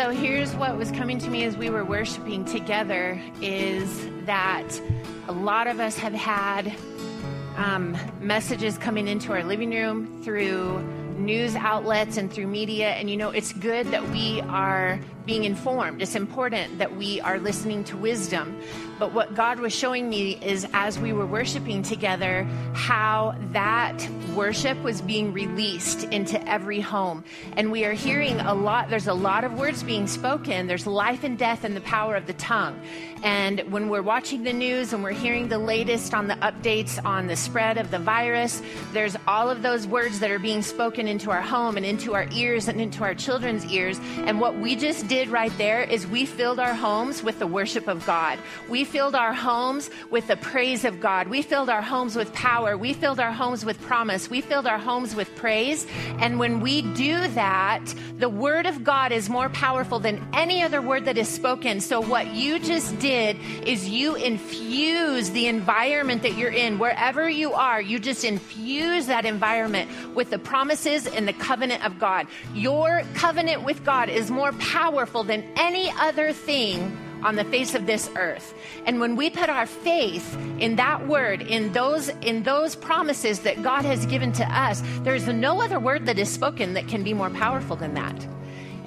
So here's what was coming to me as we were worshiping together is that a lot of us have had um, messages coming into our living room through news outlets and through media. And you know, it's good that we are being informed. It's important that we are listening to wisdom. But what God was showing me is as we were worshiping together, how that worship was being released into every home. And we are hearing a lot, there's a lot of words being spoken. There's life and death in the power of the tongue. And when we're watching the news and we're hearing the latest on the updates on the spread of the virus, there's all of those words that are being spoken into our home and into our ears and into our children's ears. And what we just did right there is we filled our homes with the worship of God. We filled our homes with the praise of God. We filled our homes with power. We filled our homes with promise. We filled our homes with praise. And when we do that, the word of God is more powerful than any other word that is spoken. So what you just did did is you infuse the environment that you're in, wherever you are, you just infuse that environment with the promises and the covenant of God. Your covenant with God is more powerful than any other thing on the face of this earth. And when we put our faith in that word, in those in those promises that God has given to us, there's no other word that is spoken that can be more powerful than that.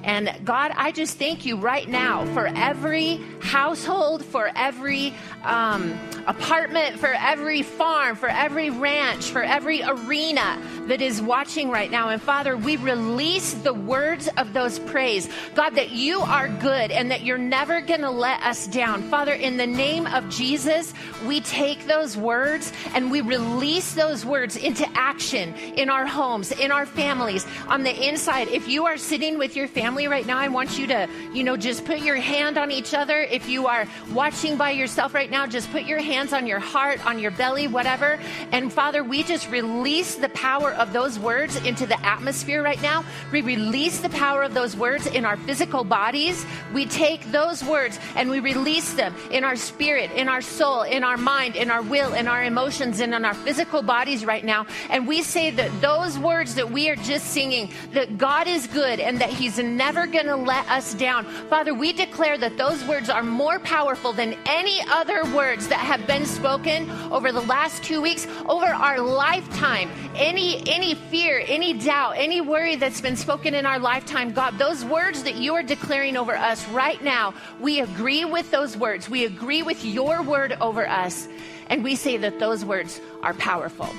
And God, I just thank you right now for every household, for every um, apartment, for every farm, for every ranch, for every arena that is watching right now. And Father, we release the words of those praise. God, that you are good and that you're never going to let us down. Father, in the name of Jesus, we take those words and we release those words into action in our homes, in our families, on the inside. If you are sitting with your family, family right now, I want you to, you know, just put your hand on each other. If you are watching by yourself right now, just put your hands on your heart, on your belly, whatever. And Father, we just release the power of those words into the atmosphere right now. We release the power of those words in our physical bodies. We take those words and we release them in our spirit, in our soul, in our mind, in our will, in our emotions, and in our physical bodies right now. And we say that those words that we are just singing, that God is good and that He's never going to let us down. Father, we declare that those words are more powerful than any other words that have been spoken over the last two weeks, over our lifetime. Any, any fear, any doubt, any worry that's been spoken in our lifetime, God, those words that you are declaring over us right now, we agree with those words. We agree with your word over us. And we say that those words are powerful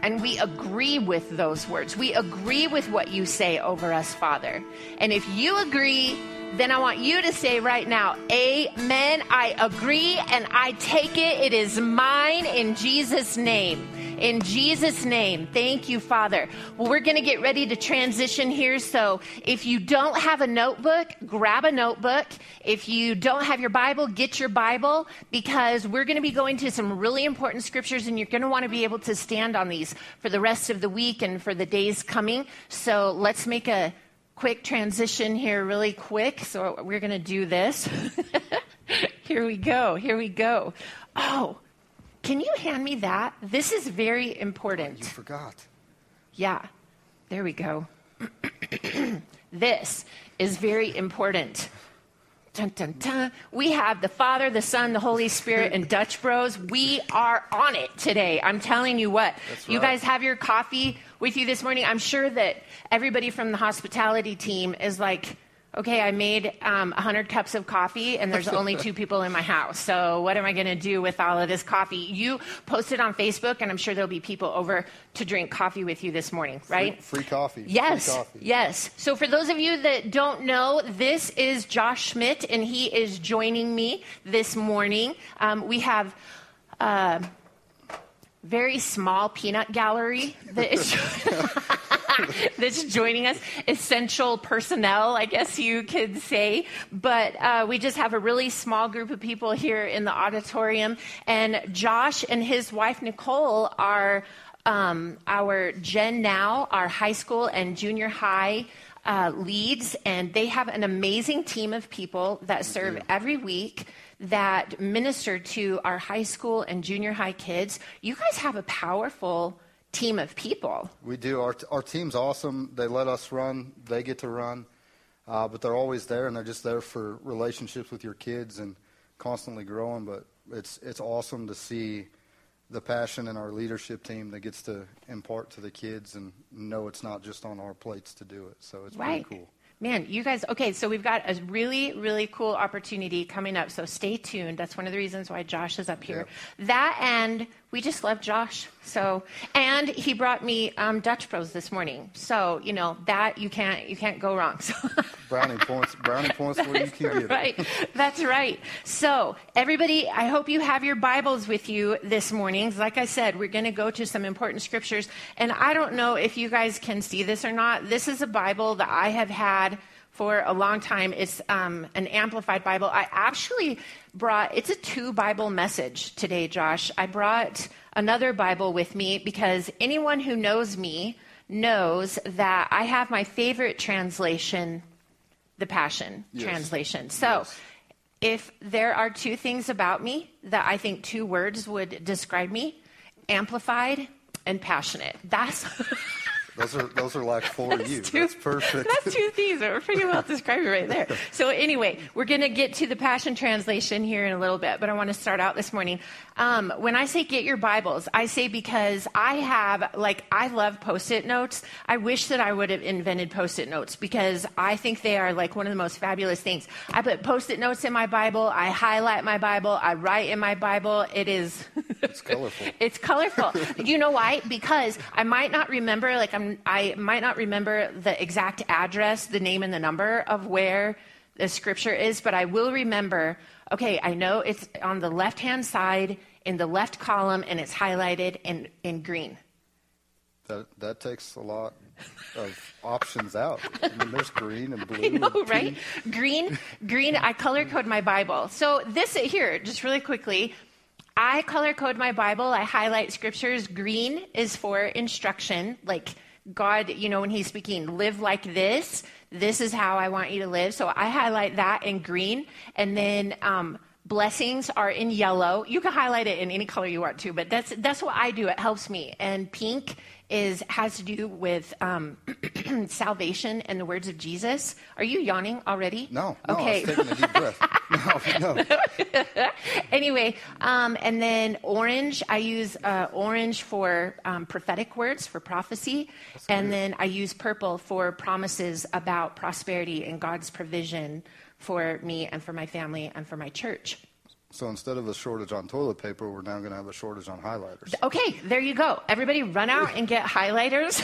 and we agree with those words. We agree with what you say over us, Father. And if you agree, then I want you to say right now, Amen. I agree and I take it. It is mine in Jesus' name. In Jesus' name, thank you, Father. Well, we're going to get ready to transition here. So if you don't have a notebook, grab a notebook. If you don't have your Bible, get your Bible because we're going to be going to some really important scriptures and you're going to want to be able to stand on these for the rest of the week and for the days coming. So let's make a quick transition here, really quick. So we're going to do this. here we go. Here we go. Oh, can you hand me that? This is very important. You forgot. Yeah, there we go. this is very important. Dun, dun, dun. We have the Father, the Son, the Holy Spirit, and Dutch Bros. We are on it today. I'm telling you what. That's You guys have your coffee with you this morning. I'm sure that everybody from the hospitality team is like, okay, I made um, 100 cups of coffee and there's only two people in my house. So what am I going to do with all of this coffee? You post it on Facebook, and I'm sure there'll be people over to drink coffee with you this morning, right? Free, free coffee. Yes. Free coffee. Yes. So, for those of you that don't know, this is Josh Schmidt, and he is joining me this morning. Um, we have a very small peanut gallery that is. that's joining us, essential personnel, I guess you could say. But uh, we just have a really small group of people here in the auditorium. And Josh and his wife, Nicole, are um, our Gen Now, our high school and junior high. Uh, leads, and they have an amazing team of people that serve every week that minister to our high school and junior high kids. You guys have a powerful team of people. We do. Our, our team's awesome. They let us run. They get to run. uh, but they're always there, and they're just there for relationships with your kids and constantly growing. But it's it's awesome to see the passion in our leadership team that gets to impart to the kids and know it's not just on our plates to do it. So it's right. pretty cool. Man, you guys, okay, so we've got a really, really cool opportunity coming up. So stay tuned. That's one of the reasons why Josh is up here. Yep. That and we just love Josh. So, and he brought me um, Dutch Bros this morning. So, you know, that you can't, you can't go wrong. So. brownie points, brownie points where you get right. That's right. So, everybody, I hope you have your Bibles with you this morning. Like I said, we're going to go to some important scriptures. And I don't know if you guys can see this or not. This is a Bible that I have had for a long time. It's um, an amplified Bible. I actually brought, it's a two Bible message today, Josh. I brought another Bible with me because anyone who knows me knows that I have my favorite translation, the Passion yes. Translation. So, yes. if there are two things about me that I think two words would describe me amplified and passionate. That's. Those are those are like for that's you. Two, that's perfect. That's two things that are pretty well described right there. So anyway, we're going to get to the Passion Translation here in a little bit, but I want to start out this morning. Um, when I say get your Bibles, I say because I have like I love Post-it notes. I wish that I would have invented Post-it notes because I think they are like one of the most fabulous things. I put Post-it notes in my Bible. I highlight my Bible. I write in my Bible. It is. it's colorful. it's colorful. you know why? Because I might not remember like I'm I might not remember the exact address, the name and the number of where the scripture is, but I will remember, okay, I know it's on the left hand side in the left column and it's highlighted in, in green. That, that takes a lot of options out. I mean, there's green and blue. I know, right? Green, green. I color code my Bible. So this here, just really quickly, I color code my Bible. I highlight scriptures. Green is for instruction, like God, you know, when He's speaking, live like this. This is how I want you to live. So I highlight that in green. And then um, blessings are in yellow. You can highlight it in any color you want to, but that's, that's what I do. It helps me. And pink is has to do with um, salvation and the words of Jesus. Are you yawning already? No. no okay. taking a deep breath. no, no. anyway, um, and then orange. I use uh, orange for um, prophetic words for prophecy, That's and then I use purple for promises about prosperity and God's provision for me and for my family and for my church. So instead of a shortage on toilet paper, we're now going to have a shortage on highlighters. Okay, there you go. Everybody run out and get highlighters.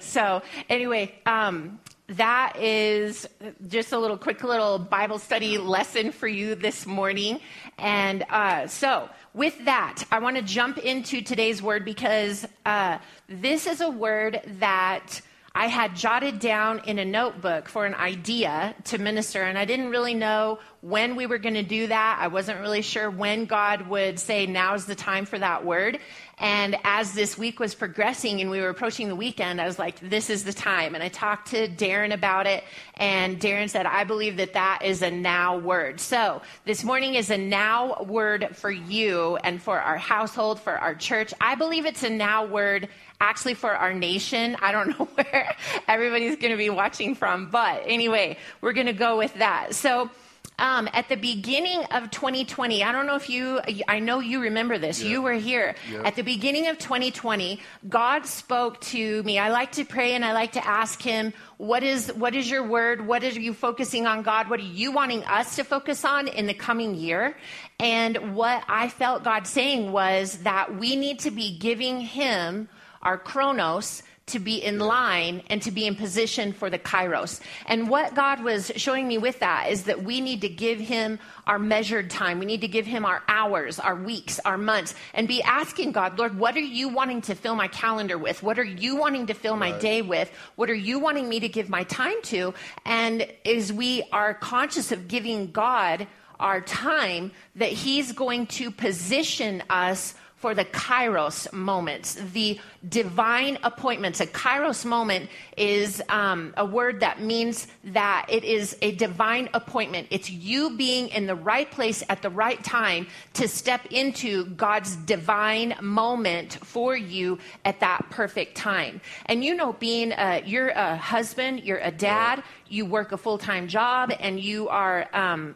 so, anyway, um, that is just a little quick little Bible study lesson for you this morning. And uh, so, with that, I want to jump into today's word because uh, this is a word that I had jotted down in a notebook for an idea to minister, and I didn't really know when we were going to do that. I wasn't really sure when God would say, now's the time for that word. And as this week was progressing and we were approaching the weekend, I was like, this is the time. And I talked to Darren about it, and Darren said, I believe that that is a now word. So this morning is a now word for you and for our household, for our church. I believe it's a now word actually for our nation. I don't know where everybody's going to be watching from, but anyway, we're going to go with that. So, um, at the beginning of 2020, I don't know if you, I know you remember this. Yeah. You were here. Yeah. At the beginning of 2020, God spoke to me. I like to pray and I like to ask Him, what is, what is your word? What are you focusing on, God? What are you wanting us to focus on in the coming year? And what I felt God saying was that we need to be giving Him our chronos to be in line and to be in position for the kairos. And what God was showing me with that is that we need to give him our measured time. We need to give him our hours, our weeks, our months, and be asking God, Lord, what are you wanting to fill my calendar with? What are you wanting to fill my right. day with? What are you wanting me to give my time to? And as we are conscious of giving God our time, that he's going to position us for the kairos moments, the divine appointments. A kairos moment is um, a word that means that it is a divine appointment. It's you being in the right place at the right time to step into God's divine moment for you at that perfect time. And you know, being a, you're a husband, you're a dad, you work a full time job, and you are. Um,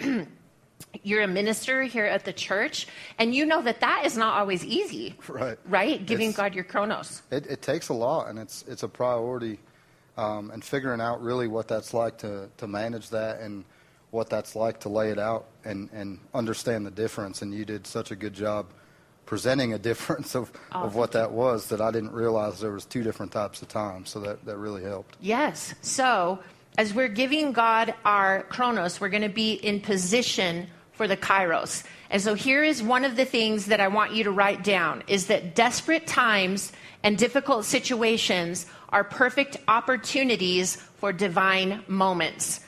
you're a minister here at the church, and you know that that is not always easy. Right. Right? Giving It's- God your chronos. It, it takes a lot, and it's it's a priority, um, and figuring out really what that's like to, to manage that and what that's like to lay it out and, and understand the difference. And you did such a good job presenting a difference of, Oh, of what that was that I didn't realize there was two different types of time. So that, that really helped. Yes. So, as we're giving God our chronos, we're going to be in position for the kairos. And so here is one of the things that I want you to write down is that desperate times and difficult situations are perfect opportunities for divine moments.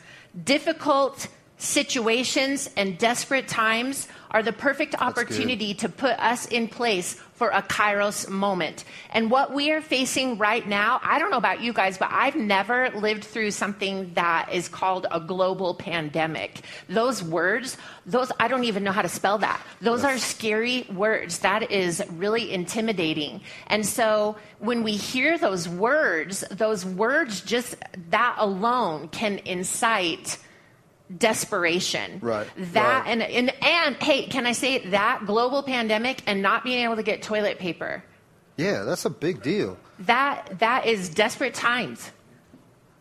Difficult situations and desperate times are the perfect good. opportunity to put us in place for a kairos moment. And what we are facing right now, I don't know about you guys, but I've never lived through something that is called a global pandemic. Those words, those I don't even know how to spell that. Those are scary words. That is really intimidating. And so when we hear those words, those words just that alone can incite desperation. Right, That right. and and and hey, can I say that global pandemic and not being able to get toilet paper? Yeah, that's a big deal. That that is desperate times.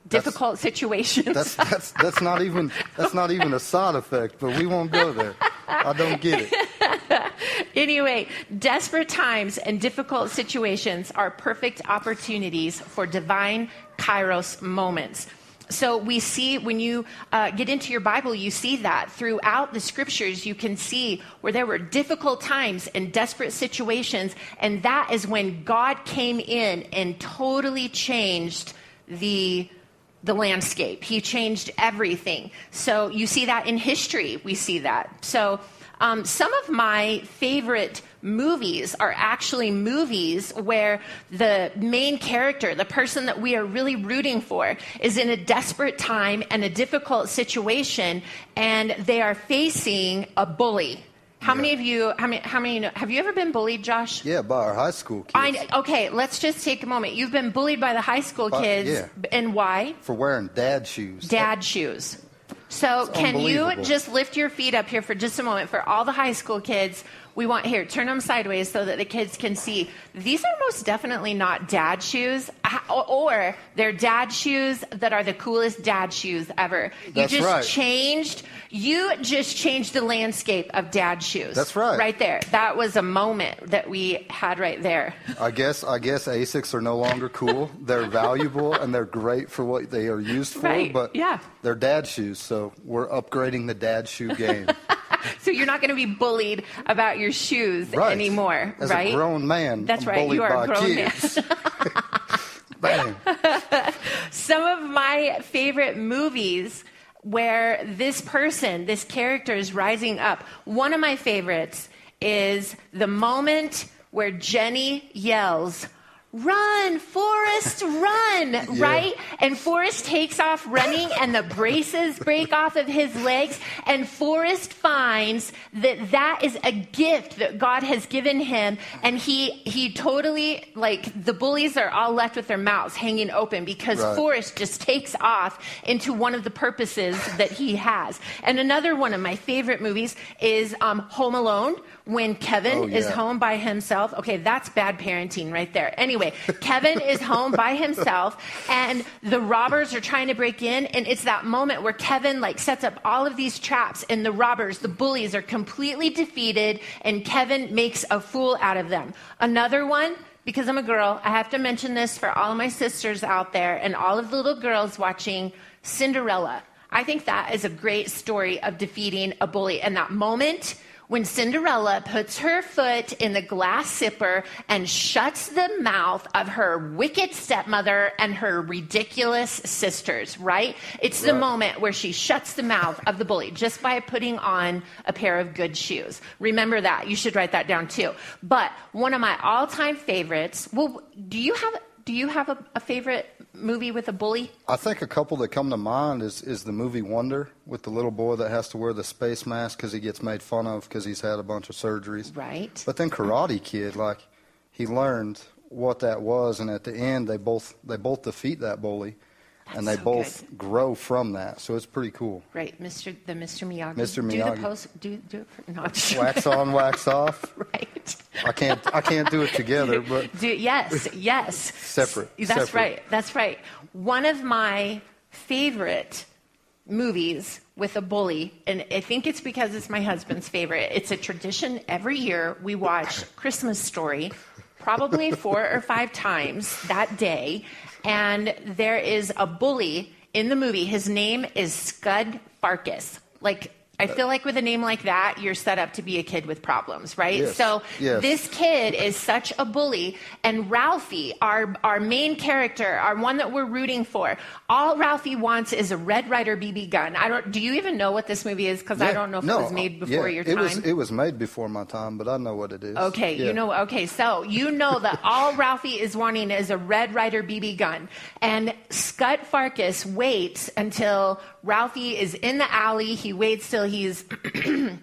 Difficult situations. That's that's that's not even that's not even a side effect, but we won't go there. I don't get it. anyway, desperate times and difficult situations are perfect opportunities for divine kairos moments. So we see when you uh, get into your Bible, you see that throughout the scriptures, you can see where there were difficult times and desperate situations, and that is when God came in and totally changed the the landscape. He changed everything. So you see that in history. We see that. So um, some of my favorite movies are actually movies where the main character, the person that we are really rooting for, is in a desperate time and a difficult situation, and they are facing a bully. How many of you? How many? How many? Have you ever been bullied, Josh? Yeah, by our high school kids I, okay, let's just take a moment. You've been bullied by the high school Uh, kids, yeah. and why? for wearing dad shoes. dad shoes. So, can you just lift your feet up here for just a moment for all the high school kids? We want here, turn them sideways so that the kids can see. These are most definitely not dad shoes, or they're dad shoes that are the coolest dad shoes ever. That's you just right. changed. You just changed the landscape of dad shoes. That's right. Right there. That was a moment that we had right there. I guess I guess Asics are no longer cool. They're valuable and they're great for what they are used for, Right, but yeah. they're dad shoes, so we're upgrading the dad shoe game. So you're not going to be bullied about your shoes right. anymore, As right? a grown man, That's I'm right, you are a grown man. kids. Bang. Some of my favorite movies where this person, this character is rising up. One of my favorites is the moment where Jenny yells, Run, Forrest, run, right? And Forrest takes off running, and the braces break off of his legs. And Forrest finds that that is a gift that God has given him. And he, he totally, like, the bullies are all left with their mouths hanging open because Right. Forrest just takes off into one of the purposes that he has. And another one of my favorite movies is um, Home Alone when Kevin Oh, is home by himself. Okay, that's bad parenting right there. Anyway, Kevin is home by himself and the robbers are trying to break in and it's that moment where Kevin like sets up all of these traps and the robbers, the bullies are completely defeated and Kevin makes a fool out of them. Another one because I'm a girl, I have to mention this for all of my sisters out there and all of the little girls watching Cinderella. I think that is a great story of defeating a bully and that moment when Cinderella puts her foot in the glass zipper and shuts the mouth of her wicked stepmother and her ridiculous sisters, right? It's the moment where she shuts the mouth of the bully just by putting on a pair of good shoes. Remember that. You should write that down too. But one of my all-time favorites, well, do you have do you have a, a favorite movie with a bully? I think a couple that come to mind is, is the movie Wonder with the little boy that has to wear the space mask because he gets made fun of because he's had a bunch of surgeries. Right. But then Karate Kid, like he learned what that was, and at the end they both they both defeat that bully, and they so both grow from that. So it's pretty cool. Right, Mr. the Mr. Miyagi. Mr. Miyagi. Do the post. Do do it. For, no, I'm just Wax on, wax off. right. I can't I can't do it together, but Do, yes, yes. Separate, That's separate. right. That's right. One of my favorite movies with a bully, and I think it's because it's my husband's favorite. It's a tradition every year we watch Christmas Story, probably four or five times that day, and there is a bully in the movie. His name is Scud Farkus. Like. I feel like with a name like that, you're set up to be a kid with problems, right? Yes, So yes. this kid is such a bully, and Ralphie, our our main character, our one that we're rooting for, all Ralphie wants is a Red Ryder BB gun. I don't. Do you even know what this movie is? Because I don't know if no, it was made uh, before yeah, your It time. was it was made before my time, but I know what it is. Okay, Yeah. you know, okay, so you know that all Ralphie is wanting is a Red Ryder BB gun. And Scud Farkus waits until Ralphie is in the alley. He waits till he's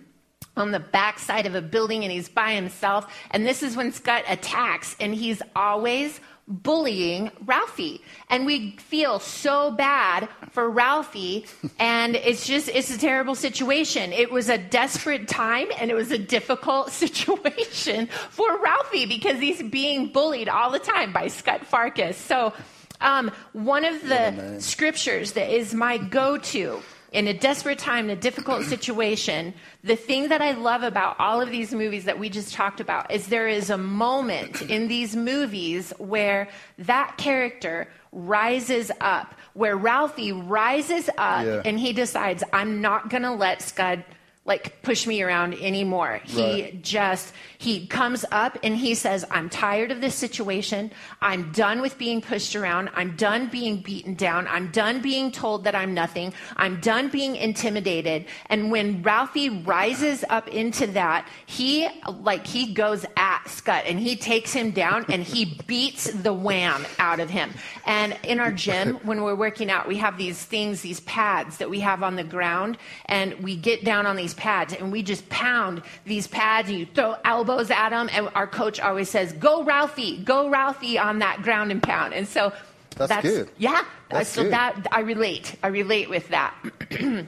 on the backside of a building and he's by himself. And this is when Scott attacks, and he's always bullying Ralphie. And we feel so bad for Ralphie, and it's just, it's a terrible situation. It was a desperate time, and it was a difficult situation for Ralphie because he's being bullied all the time by Scott Farkus. So, um, one of the scriptures that is my go to in a desperate time, in a difficult situation, the thing that I love about all of these movies that we just talked about is there is a moment in these movies where that character rises up, where Ralphie rises up Yeah. and he decides, I'm not going to let Scud like push me around anymore. He Right. just he comes up and he says, "I'm tired of this situation. I'm done with being pushed around. I'm done being beaten down. I'm done being told that I'm nothing. I'm done being intimidated." And when Ralphie rises up into that, he like he goes at Scott and he takes him down and he beats the wham out of him. And in our gym when we're working out, we have these things, these pads that we have on the ground and we get down on these pads and we just pound these pads and you throw elbows at them and our coach always says go ralphie go ralphie on that ground and pound and so That's good. yeah That's so good. that i relate i relate with that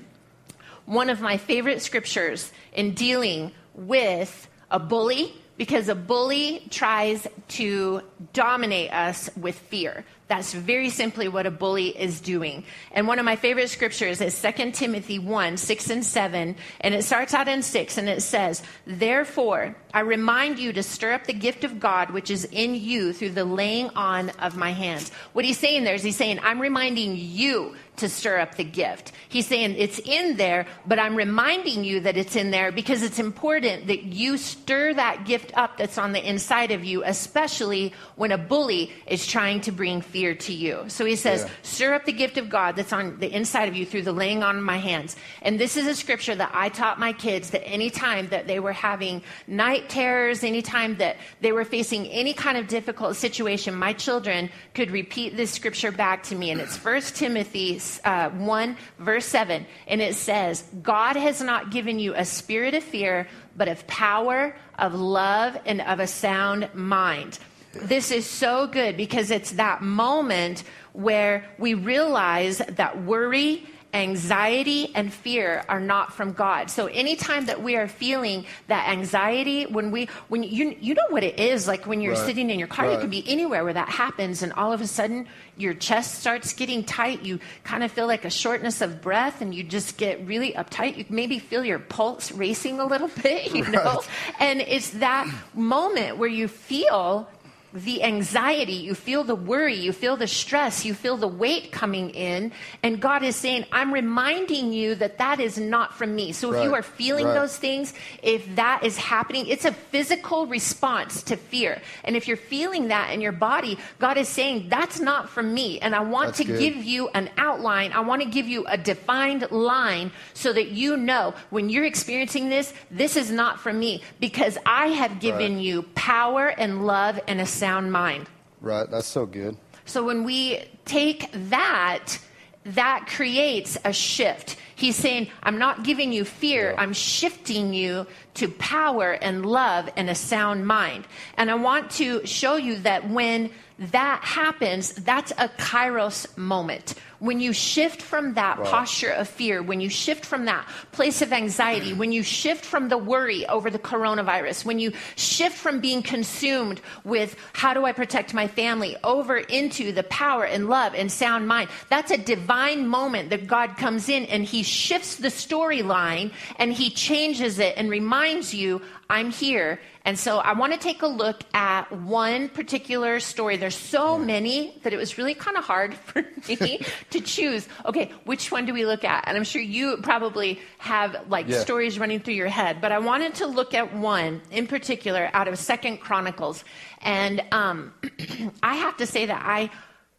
one of my favorite scriptures in dealing with a bully because a bully tries to dominate us with fear. That's very simply what a bully is doing. And one of my favorite scriptures is 2 Timothy 1 6 and 7. And it starts out in 6 and it says, Therefore, I remind you to stir up the gift of God which is in you through the laying on of my hands. What he's saying there is he's saying, I'm reminding you to stir up the gift. He's saying it's in there, but I'm reminding you that it's in there because it's important that you stir that gift up that's on the inside of you, especially when a bully is trying to bring fear to you. So he says, Yeah. stir up the gift of God that's on the inside of you through the laying on of my hands. And this is a scripture that I taught my kids that anytime that they were having night terrors, anytime that they were facing any kind of difficult situation, my children could repeat this scripture back to me. And it's 1 Timothy uh, 1, verse 7. And it says, God has not given you a spirit of fear, but of power, of love, and of a sound mind. This is so good because it's that moment where we realize that worry, anxiety, and fear are not from God. So anytime that we are feeling that anxiety, when we, when you, you know what it is, like when you're Right. sitting in your car, you could be anywhere where that happens, and all of a sudden your chest starts getting tight. You kind of feel like a shortness of breath, and you just get really uptight. You maybe feel your pulse racing a little bit, you know? And it's that moment where you feel the anxiety, you feel the worry, you feel the stress, you feel the weight coming in. And God is saying, I'm reminding you that that is not from me. So if Right. you are feeling Right. those things, if that is happening, it's a physical response to fear. And if you're feeling that in your body, God is saying, that's not from me. And I want That's to good. give you an outline. I want to give you a defined line so that you know when you're experiencing this, this is not from me because I have given Right. you power and love and a sound mind. Right. That's so good. So when we take that, that creates a shift. He's saying, I'm not giving you fear, Yeah. I'm shifting you to power and love and a sound mind. And I want to show you that when that happens, that's a kairos moment. When you shift from that Wow. posture of fear, when you shift from that place of anxiety, when you shift from the worry over the coronavirus, when you shift from being consumed with how do I protect my family over into the power and love and sound mind, that's a divine moment that God comes in and He shifts the storyline and He changes it and reminds you, I'm here. And so I want to take a look at one particular story. There's so many that it was really kind of hard for me to choose. Okay, which one do we look at? And I'm sure you probably have like Yeah. stories running through your head, but I wanted to look at one in particular out of Second Chronicles. And um, I have to say that I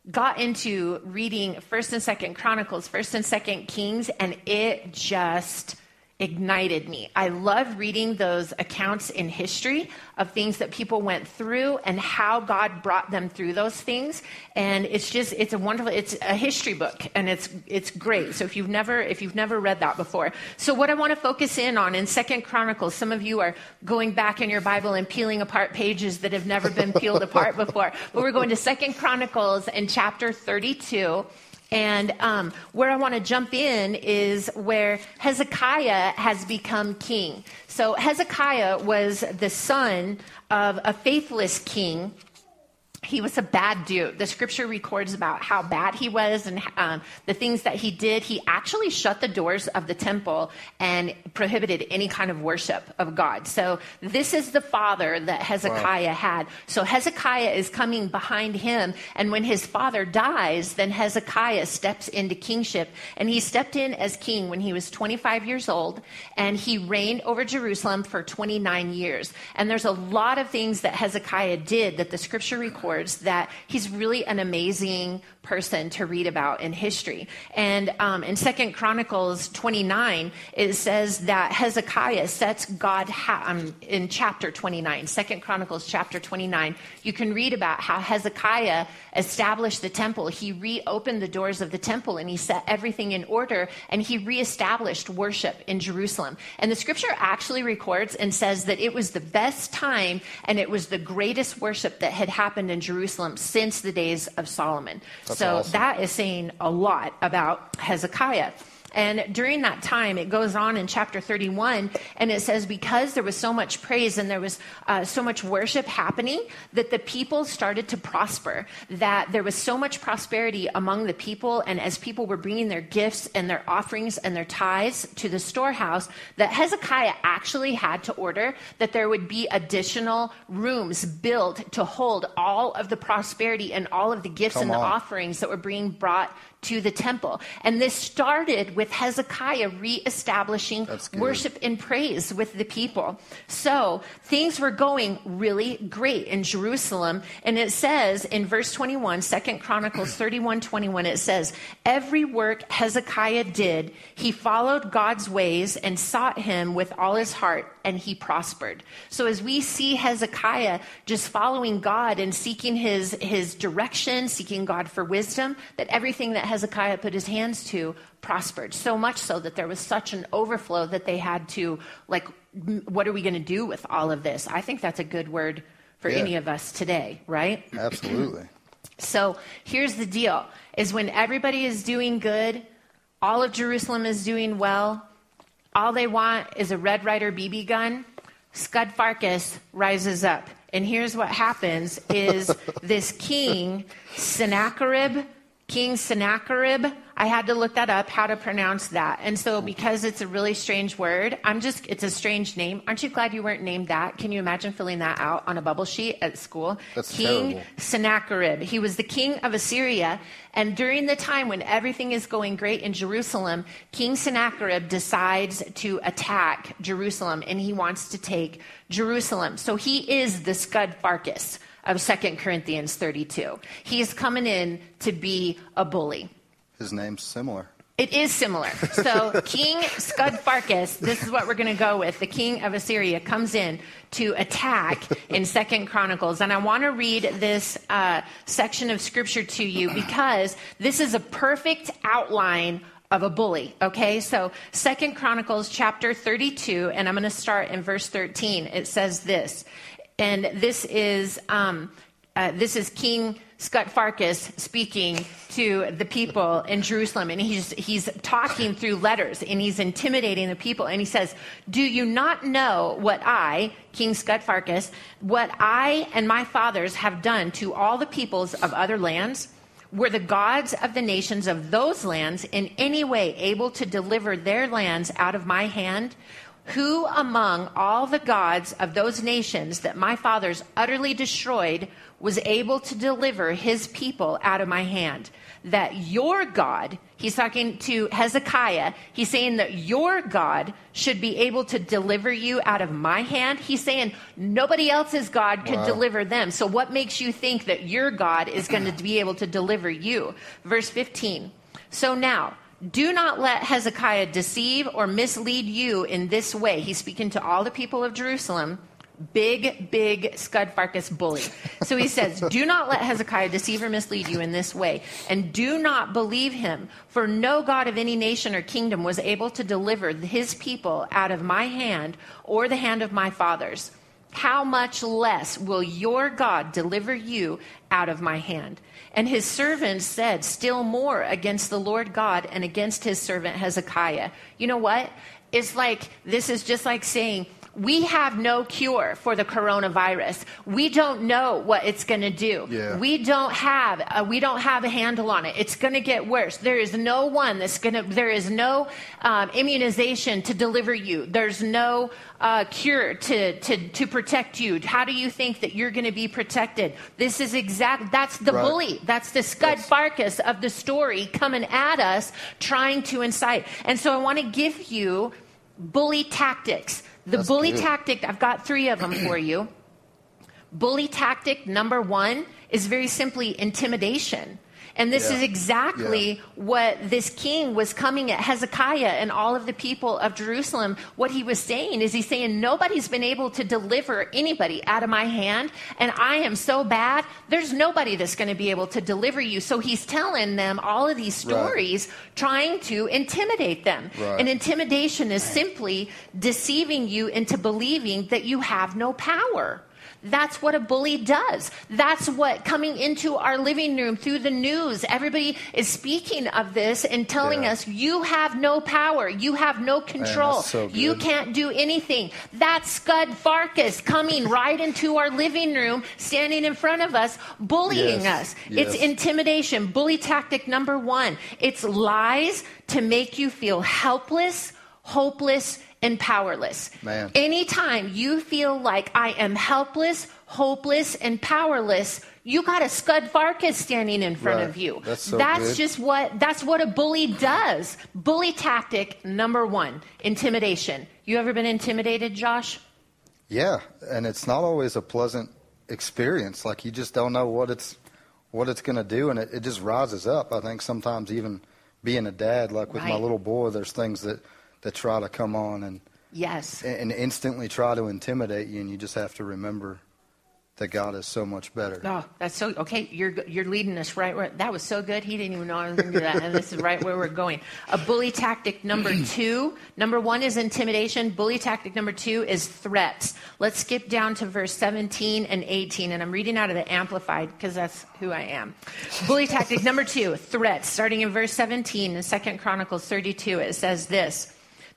got into reading First and Second Chronicles, First and Second Kings, and it just ignited me. I love reading those accounts in history of things that people went through and how God brought them through those things. And it's just it's a wonderful it's a history book and it's it's great. So if you've never if you've never read that before. So what I want to focus in on in Second Chronicles, some of you are going back in your Bible and peeling apart pages that have never been peeled apart before. But we're going to Second Chronicles in chapter 32. And um, where I want to jump in is where Hezekiah has become king. So Hezekiah was the son of a faithless king he was a bad dude. The scripture records about how bad he was and um, the things that he did. He actually shut the doors of the temple and prohibited any kind of worship of God. So this is the father that Hezekiah had. So Hezekiah is coming behind him. And when his father dies, then Hezekiah steps into kingship. And he stepped in as king when he was 25 years old. And he reigned over Jerusalem for 29 years. And there's a lot of things that Hezekiah did that the scripture records that he's really an amazing person to read about in history. And um, in Second Chronicles 29, it says that Hezekiah sets God ha- um, in chapter 29, Second Chronicles chapter 29. You can read about how Hezekiah established the temple. He reopened the doors of the temple and he set everything in order and he reestablished worship in Jerusalem. And the scripture actually records and says that it was the best time and it was the greatest worship that had happened in Jerusalem since the days of Solomon. That's so awesome. that is saying a lot about Hezekiah. And during that time, it goes on in chapter 31, and it says, because there was so much praise and there was uh, so much worship happening, that the people started to prosper. That there was so much prosperity among the people, and as people were bringing their gifts and their offerings and their tithes to the storehouse, that Hezekiah actually had to order that there would be additional rooms built to hold all of the prosperity and all of the gifts Come and the offerings that were being brought to the temple. And this started with Hezekiah reestablishing worship and praise with the people. So things were going really great in Jerusalem. And it says in verse 21, 2 Chronicles 31 21, it says, Every work Hezekiah did, he followed God's ways and sought him with all his heart, and he prospered. So as we see Hezekiah just following God and seeking his, his direction, seeking God for wisdom, that everything that Hezekiah put his hands to prospered. So much so that there was such an overflow that they had to, like, what are we going to do with all of this? I think that's a good word for Yeah. any of us today, right? Absolutely. So here's the deal is when everybody is doing good, all of Jerusalem is doing well, all they want is a Red Ryder BB gun, Scud Farkus rises up. And here's what happens is this king, Sennacherib King Sennacherib. I had to look that up, how to pronounce that. And so, because it's a really strange word, I'm just, it's a strange name. Aren't you glad you weren't named that? Can you imagine filling that out on a bubble sheet at school? That's King terrible. Sennacherib. He was the king of Assyria. And during the time when everything is going great in Jerusalem, King Sennacherib decides to attack Jerusalem and he wants to take Jerusalem. So he is the Scud Farkus of 2 Corinthians 32. He is coming in to be a bully. His name's similar. It is similar. So King Scud Farkus, this is what we're going to go with. The king of Assyria comes in to attack in Second Chronicles, and I want to read this uh, section of scripture to you because this is a perfect outline of a bully. Okay, so Second Chronicles chapter 32, and I'm going to start in verse 13. It says this, and this is um, uh, this is King Scott Farkus speaking to the people in Jerusalem, and he's he's talking through letters, and he's intimidating the people, and he says, "Do you not know what I, King Scott Farkus, what I and my fathers have done to all the peoples of other lands?" Were the gods of the nations of those lands in any way able to deliver their lands out of my hand? Who among all the gods of those nations that my fathers utterly destroyed was able to deliver his people out of my hand? That your God, he's talking to Hezekiah, he's saying that your God should be able to deliver you out of my hand. He's saying nobody else's God could Wow. deliver them. So what makes you think that your God is going to be able to deliver you? Verse 15. So now, do not let Hezekiah deceive or mislead you in this way. He's speaking to all the people of Jerusalem. Big, big Scud Farkus bully. So he says, Do not let Hezekiah deceive or mislead you in this way, and do not believe him, for no God of any nation or kingdom was able to deliver his people out of my hand or the hand of my fathers. How much less will your God deliver you out of my hand? And his servants said still more against the Lord God and against his servant Hezekiah. You know what? It's like, this is just like saying, we have no cure for the coronavirus. We don't know what it's going to do. Yeah. We don't have uh, we don't have a handle on it. It's going to get worse. There is no one that's going to. There is no um, immunization to deliver you. There's no uh, cure to, to to protect you. How do you think that you're going to be protected? This is exact. That's the Right. bully. That's the Scud Yes. Farkus of the story coming at us, trying to incite. And so I want to give you bully tactics. The That's bully good. tactic. I've got three of them for you. Bully tactic number one is very simply intimidation. And this Yeah. is exactly what this king was coming at Hezekiah and all of the people of Jerusalem. What he was saying is he's saying, Nobody's been able to deliver anybody out of my hand, and I am so bad, there's nobody that's going to be able to deliver you. So he's telling them all of these Right. stories, trying to intimidate them. Right. And intimidation is simply deceiving you into believing that you have no power. That's what a bully does. That's what coming into our living room through the news, everybody is speaking of this and telling Yeah. us, you have no power, you have no control, that's so you can't do anything. That's Scud Farkus coming right into our living room, standing in front of us, bullying Yes. us. It's intimidation. Bully tactic number one it's lies to make you feel helpless, hopeless, and powerless. Man. Anytime you feel like I am helpless, hopeless, and powerless, you got a Scud Farkus standing in front Right. of you. That's so good. just what that's what a bully does. Bully tactic number one: intimidation. You ever been intimidated, Josh? Yeah, and it's not always a pleasant experience. Like you just don't know what it's what it's going to do, and it, it just rises up. I think sometimes even being a dad, like with my little boy, there's things that that try to come on and Yes. and instantly try to intimidate you, and you just have to remember that God is so much better. Oh, that's so okay. You're you're leading us right where that was so good. He didn't even know I was going to do that, and this is right where we're going. A bully tactic number two. Number one is intimidation. Bully tactic number two is threats. Let's skip down to verse 17 and 18, and I'm reading out of the Amplified because that's who I am. Bully tactic number two: threats. Starting in verse 17 in Second Chronicles 32, it says this: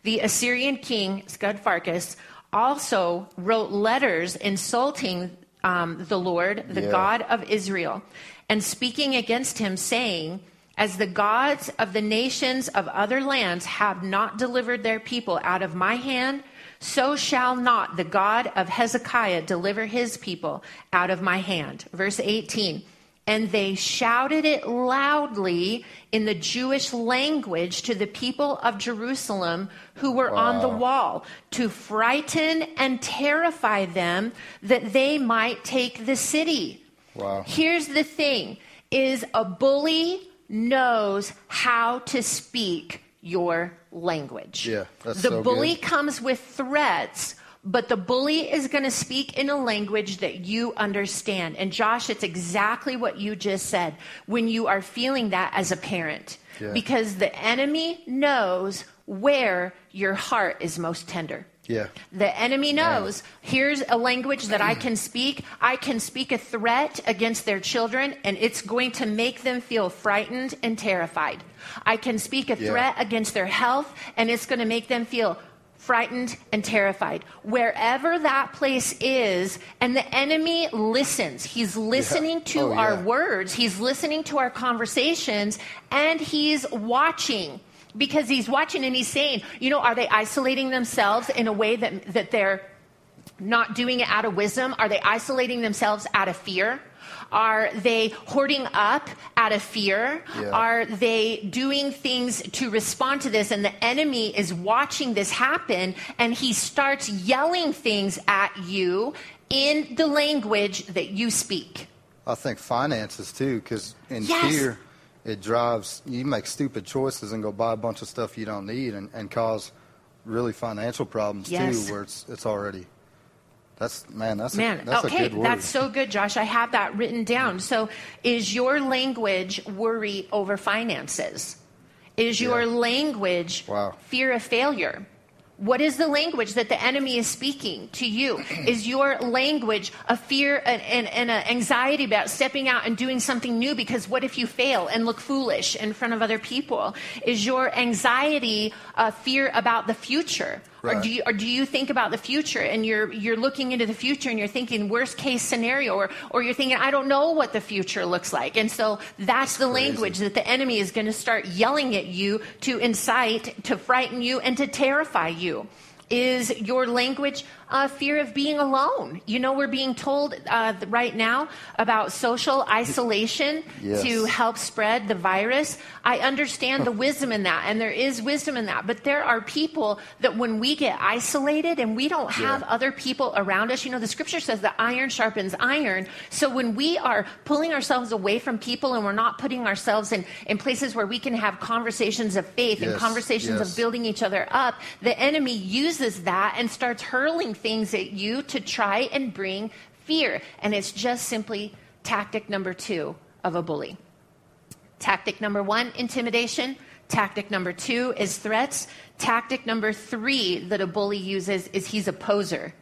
The Assyrian king Scud Farkus also wrote letters insulting um, the Lord, the Yeah. God of Israel, and speaking against him, saying, As the gods of the nations of other lands have not delivered their people out of my hand, so shall not the God of Hezekiah deliver his people out of my hand. Verse 18. And they shouted it loudly in the Jewish language to the people of Jerusalem who were wow. on the wall to frighten and terrify them that they might take the city. Wow. Here's the thing is a bully knows how to speak your language. Yeah, that's the so bully good. comes with threats, but the bully is going to speak in a language that you understand. And Josh, it's exactly what you just said when you are feeling that as a parent. Yeah. Because the enemy knows where your heart is most tender. Yeah. The enemy knows here's a language that I can speak. I can speak a threat against their children, and it's going to make them feel frightened and terrified. I can speak a Yeah. threat against their health, and it's going to make them feel frightened and terrified. Wherever that place is, and the enemy listens. He's listening to Oh, our yeah. words, he's listening to our conversations, and he's watching because he's watching and he's saying, you know, are they isolating themselves in a way that, that they're not doing it out of wisdom? Are they isolating themselves out of fear? Are they hoarding up out of fear? Yeah. Are they doing things to respond to this? And the enemy is watching this happen and he starts yelling things at you in the language that you speak. I think finances too, because in Yes. fear, it drives you make stupid choices and go buy a bunch of stuff you don't need and, and cause really financial problems Yes. too, where it's it's already. That's man, that's Man, a, that's okay, a good word. that's so good, Josh. I have that written down. So, is your language worry over finances? Is your Yeah. language Wow. fear of failure? What is the language that the enemy is speaking to you? Is your language a fear and, and, and an anxiety about stepping out and doing something new because what if you fail and look foolish in front of other people? Is your anxiety a fear about the future? Or do you, or do you think about the future and you're you're looking into the future and you're thinking worst case scenario or or you're thinking I don't know what the future looks like. And so that's the Crazy. language that the enemy is going to start yelling at you to incite to frighten you and to terrify you. Is your language uh, fear of being alone you know we're being told uh, right now about social isolation Yes. to help spread the virus i understand the wisdom in that and there is wisdom in that but there are people that when we get isolated and we don't have Yeah. other people around us you know the scripture says that iron sharpens iron so when we are pulling ourselves away from people and we're not putting ourselves in, in places where we can have conversations of faith and conversations yes. of building each other up the enemy uses that and starts hurling things at you to try and bring fear and it's just simply tactic number two of a bully Tactic number one, intimidation. Tactic number two is threats. Tactic number three that a bully uses is he's a poser.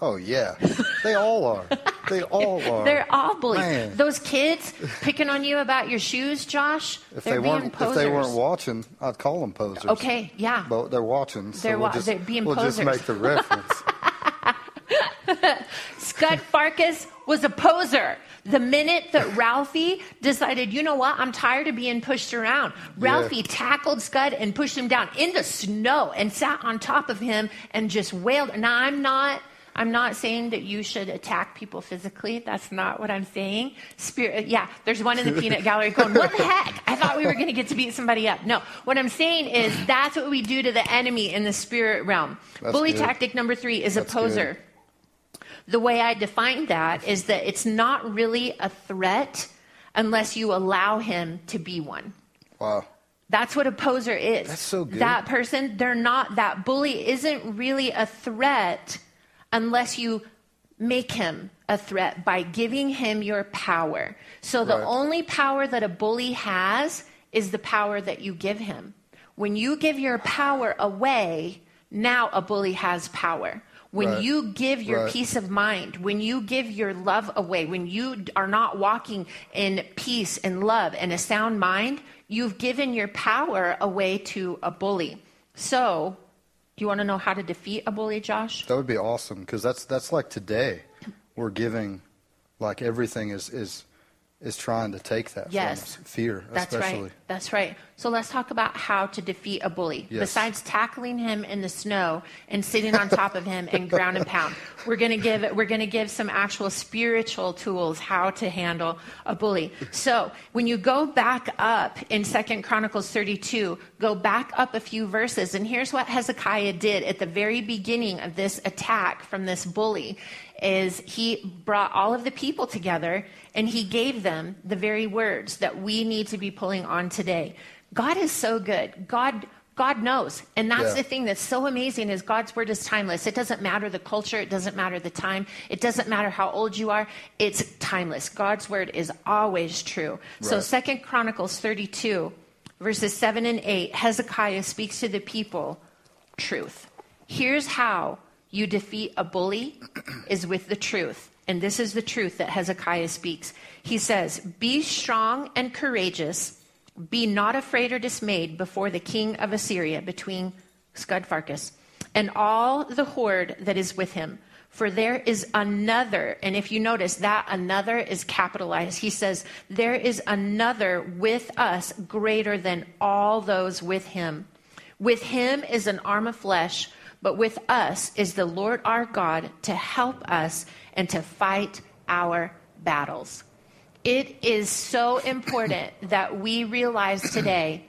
oh yeah, they all are. They all are. They're all bullies. Man. Those kids picking on you about your shoes, Josh, if they weren't posers. if they weren't watching, I'd call them posers. Okay, yeah. But they're watching, so They're we'll just, they're being we'll just make the reference. Scut Farkus was a poser. The minute that Ralphie decided, you know what, I'm tired of being pushed around, Ralphie tackled Scut and pushed him down in the snow and sat on top of him and just wailed. Now, I'm not. I'm not saying that you should attack people physically. That's not what I'm saying. Spirit, uh, yeah, there's one in the peanut gallery going, What the heck? I thought we were going to get to beat somebody up. No, what I'm saying is that's what we do to the enemy in the spirit realm. That's Bully good. tactic number three is That's a poser. good. The way I define that is that it's not really a threat unless you allow him to be one. wow. That's what a poser is. That's so good. That person, they're not, that bully isn't really a threat unless you make him a threat by giving him your power. So the Right. only power that a bully has is the power that you give him. When you give your power away, now a bully has power. When Right. you give your Right. peace of mind, when you give your love away, when you are not walking in peace and love and a sound mind, you've given your power away to a bully. So, do you want to know how to defeat a bully, Josh? That would be awesome because that's that's like today. We're giving, like everything is is is trying to take that Yes. from us. Fear, That's especially. right. That's right. So let's talk about how to defeat a bully. Yes. Besides tackling him in the snow and sitting on top of him and ground and pound, we're going to give we're going to give some actual spiritual tools how to handle a bully. So when you go back up in Second Chronicles 32, go back up a few verses, and here's what Hezekiah did at the very beginning of this attack from this bully is he brought all of the people together and he gave them the very words that we need to be pulling on today. God is so good. God God knows. And that's Yeah. the thing that's so amazing is God's word is timeless. It doesn't matter the culture, it doesn't matter the time, it doesn't matter how old you are. It's timeless. God's word is always true. So Second Chronicles 32 verses 7 and 8, Hezekiah speaks to the people truth. Here's how you defeat a bully is with the truth. And this is the truth that Hezekiah speaks. He says, Be strong and courageous. Be not afraid or dismayed before the king of Assyria, between Scut Farkus, and all the horde that is with him. For there is another, and if you notice, that another is capitalized. He says, There is another with us greater than all those with him. With him is an arm of flesh, but with us is the Lord our God to help us and to fight our battles. It is so important that we realize today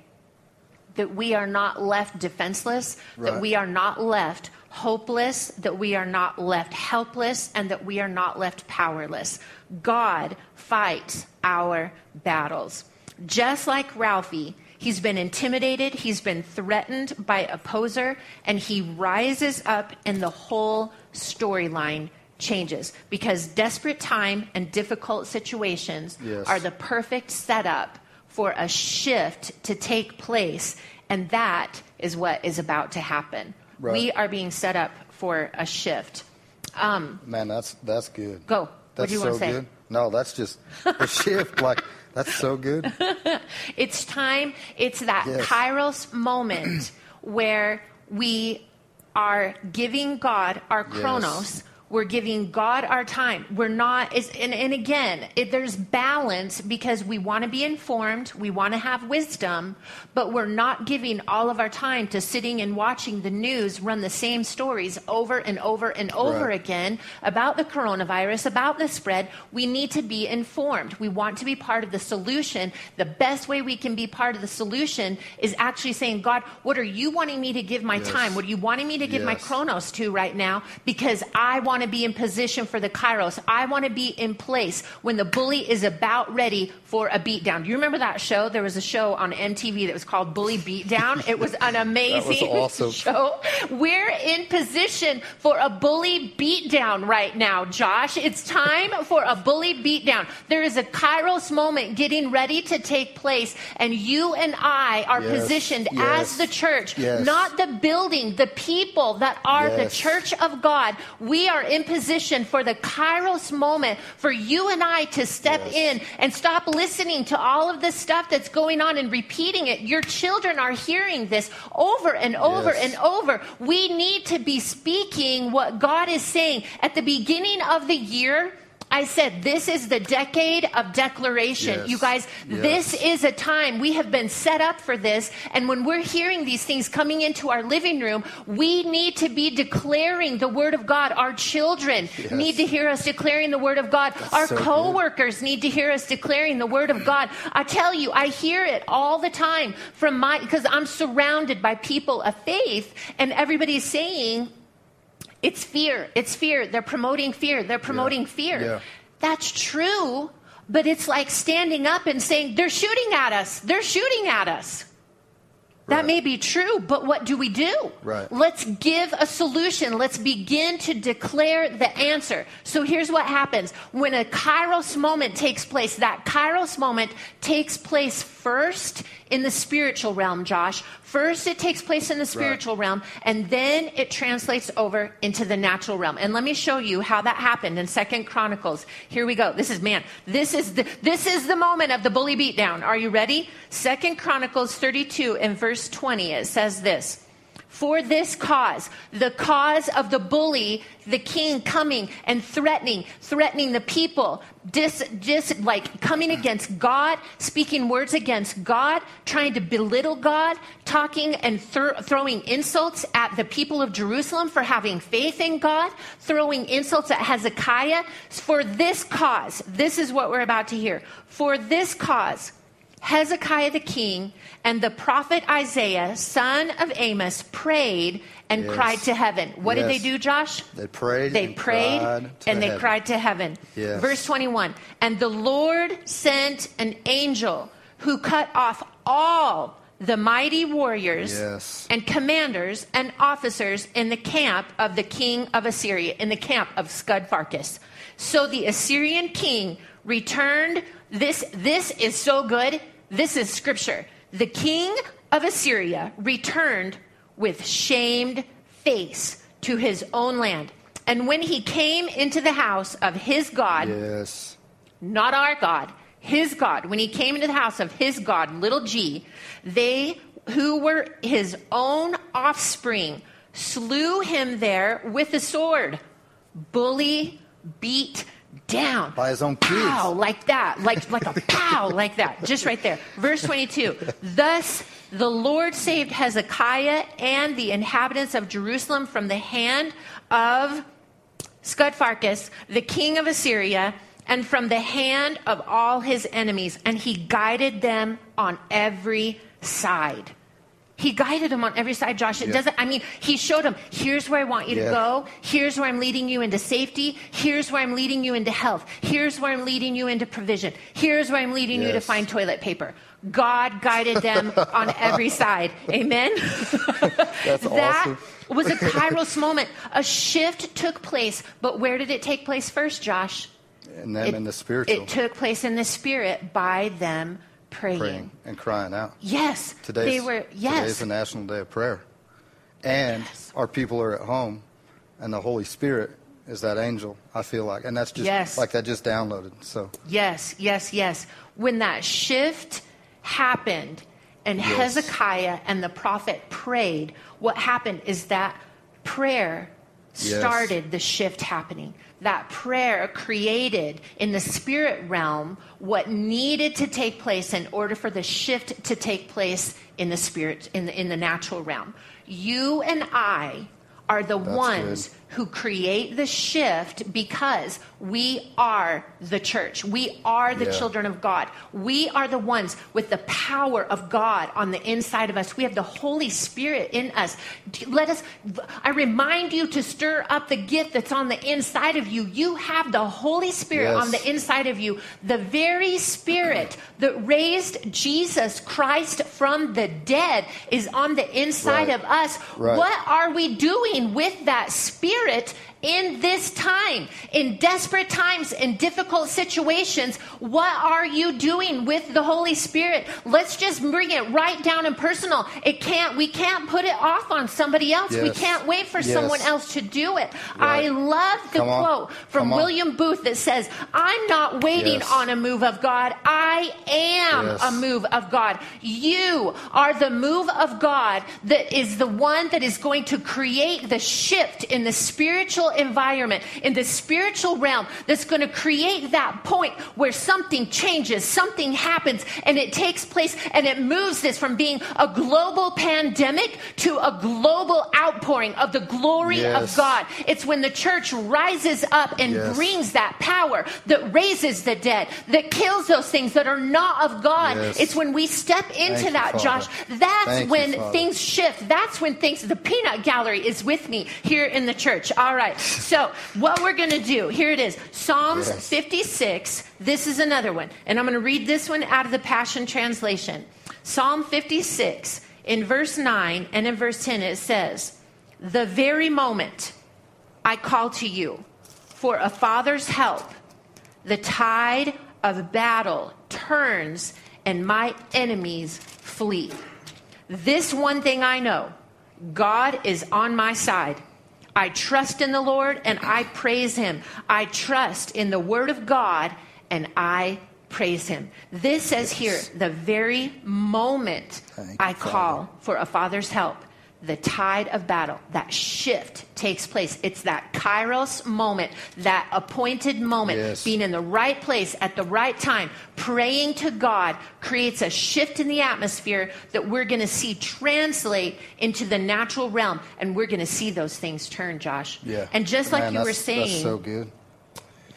that we are not left defenseless, that we are not left hopeless, that we are not left helpless, and that we are not left powerless. God fights our battles. Just like Ralphie, he's been intimidated, he's been threatened by opposer, and he rises up and the whole storyline changes because desperate time and difficult situations Yes. are the perfect setup for a shift to take place, and that is what is about to happen. Right. We are being set up for a shift. Um, Man, that's that's good. Go. What That's do you so wanna say? good. No, that's just a shift. Like that's so good. it's time, it's that Yes. kairos moment where we are giving God our Yes. We're giving God our time. We're not, is, and, and again, it, there's balance because we want to be informed, we want to have wisdom, but we're not giving all of our time to sitting and watching the news run the same stories over and over and over Right. again about the coronavirus, about the spread. We need to be informed. We want to be part of the solution. The best way we can be part of the solution is actually saying, God, what are you wanting me to give my Yes. time? What are you wanting me to give my chronos to right now? Because I want to be in position for the kairos. I want to be in place when the bully is about ready for a beatdown. Do you remember that show? There was a show on MTV that was called Bully Beatdown. It was an amazing was awesome. show. We're in position for a bully beatdown right now, Josh. It's time for a bully beatdown. There is a kairos moment getting ready to take place, and you and I are Yes, positioned yes, as the church, yes. not the building, the people that are the church of God. We are in position for the kairos moment for you and I to step Yes. in and stop listening to all of this stuff that's going on and repeating it. Your children are hearing this over and over Yes. and over. We need to be speaking what God is saying. At the beginning of the year, I said, This is the decade of declaration. Yes. You guys, Yes. this is a time we have been set up for this. And when we're hearing these things coming into our living room, we need to be declaring the word of God. Our children Yes. need to hear us declaring the word of God. our so good. coworkers need to hear us declaring the word of God. I tell you, I hear it all the time from my, because I'm surrounded by people of faith, and everybody's saying, it's fear. It's fear. They're promoting fear. They're promoting fear. Yeah. That's true, but it's like standing up and saying, they're shooting at us. They're shooting at us. That Right. may be true, but what do we do? Right. Let's give a solution. Let's begin to declare the answer. So here's what happens. When a kairos moment takes place, that kairos moment takes place first in the spiritual realm, Josh. First, it takes place in the spiritual realm, and then it translates over into the natural realm. And let me show you how that happened in Second Chronicles. Here we go. This is man. This is the this is the moment of the bully beatdown. Are you ready? Second Chronicles 32 and verse 20. It says this. For this cause, the cause of the bully, the king coming and threatening, threatening the people, dis, dis, like coming against God, speaking words against God, trying to belittle God, talking and th- throwing insults at the people of Jerusalem for having faith in God, throwing insults at Hezekiah. For this cause, this is what we're about to hear. For this cause, Hezekiah the king and the prophet Isaiah, son of Amos, prayed and Yes. cried to heaven. What did they do, Josh? They prayed. They and prayed cried and they heaven. cried to heaven. Yes. Verse 21 And the Lord sent an angel who cut off all the mighty warriors Yes. and commanders and officers in the camp of the king of Assyria, in the camp of Scut Farkus. So the Assyrian king returned. This, this is so good. This is scripture. The king of Assyria returned with shamed face to his own land. And when he came into the house of his God, Yes. not our God, his God, when he came into the house of his God, little g, they who were his own offspring slew him there with a sword, bully, beat down. By his own kids. Pow, like that, like, like a pow, like that, just right there. Verse 22 Thus the Lord saved Hezekiah and the inhabitants of Jerusalem from the hand of Scut Farkus, the king of Assyria, and from the hand of all his enemies, and he guided them on every side. He guided them on every side, Josh. It Yeah. doesn't, I mean, he showed them, here's where I want you to go. Here's where I'm leading you into safety. Here's where I'm leading you into health. Here's where I'm leading you into provision. Here's where I'm leading you to find toilet paper. God guided them on every side. Amen? That's that awesome. was a kairos moment. A shift took place, but where did it take place first, Josh? And them It, in the spiritual it took place in the spirit by them praying. praying and crying out. Yes, Today's, they were. Today's Yes, the National Day of Prayer. And our people are at home, and the Holy Spirit is that angel, I feel like. And that's just Yes. like that just downloaded. So, yes, yes, yes. When that shift happened, and Yes. Hezekiah and the prophet prayed, what happened is that prayer Yes. started the shift happening. That prayer created in the spirit realm what needed to take place in order for the shift to take place in the spirit, in the, in the natural realm. You and I are the That's ones who create the shift because we are the church. We are the Yeah. children of God. We are the ones with the power of God on the inside of us. We have the Holy Spirit in us. Let us, I remind you to stir up the gift that's on the inside of you. You have the Holy Spirit Yes. on the inside of you. The very Spirit that raised Jesus Christ from the dead is on the inside Right. of us. Right. What are we doing with that spirit Spirit in this time? In desperate times, in difficult situations, what are you doing with the Holy Spirit? Let's just bring it right down and personal. It can't, we can't put it off on somebody else. We can't wait for Yes. someone else to do it. I love the Come on. quote from Come on. William Booth that says, I'm not waiting Yes. on a move of God. I am Yes. a move of God. You are the move of God that is the one that is going to create the shift in the spiritual environment, in the spiritual realm, that's going to create that point where something changes, something happens, and it takes place, and it moves this from being a global pandemic to a global outpouring of the glory of God. It's when the church rises up and Yes. brings that power that raises the dead, that kills those things that are not of God. Yes. It's when we step into Thank that, Father. Josh. That's Thank when Father. things shift. That's when things, the peanut gallery is with me here in the church. All right. So, what we're going to do, here it is Psalms Yes. 56. This is another one. And I'm going to read this one out of the Passion Translation. Psalm 56, in verse 9 and in verse 10, it says, The very moment I call to you for a father's help, the tide of battle turns and my enemies flee. This one thing I know God is on my side. I trust in the Lord and I praise him. I trust in the word of God and I praise him. This says here, the very moment Thank I Father. call for a father's help, the tide of battle, that shift takes place. It's that kairos moment, that appointed moment, Yes. being in the right place at the right time, praying to God creates a shift in the atmosphere that we're going to see translate into the natural realm. And we're going to see those things turn, Josh. Yeah. And just like Man, you were saying, that's so good.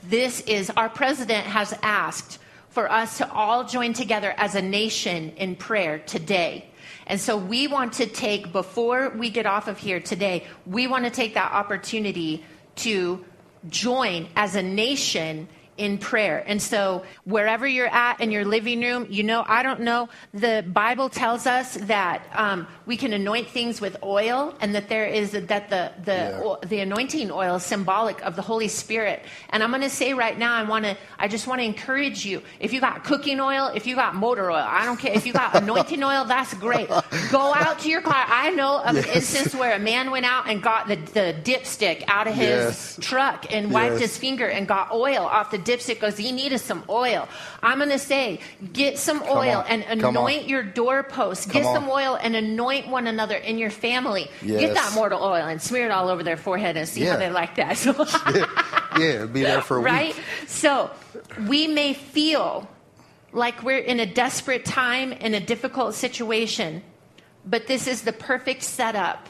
this is our president has asked for us to all join together as a nation in prayer today. And so we want to take, before we get off of here today, we want to take that opportunity to join as a nation in prayer. And so wherever you're at in your living room, you know, I don't know, the Bible tells us that um, we can anoint things with oil and that there is, that the, the, Yeah. o- the anointing oil is symbolic of the Holy Spirit. And I'm going to say right now, I want to, I just want to encourage you. If you got cooking oil, if you got motor oil, I don't care. If you got anointing oil, that's great. Go out to your car. I know of an instance where a man went out and got the, the dipstick out of his Yes. truck and wiped Yes. his finger and got oil off the dipstick because he needed some oil. I'm going to say, get some oil and anoint your doorposts. Come Get on. some oil and anoint one another in your family. Get that mortal oil and smear it all over their forehead and see how they like that. So, Yeah, be there for a while. right? week. So we may feel like we're in a desperate time, in a difficult situation, but this is the perfect setup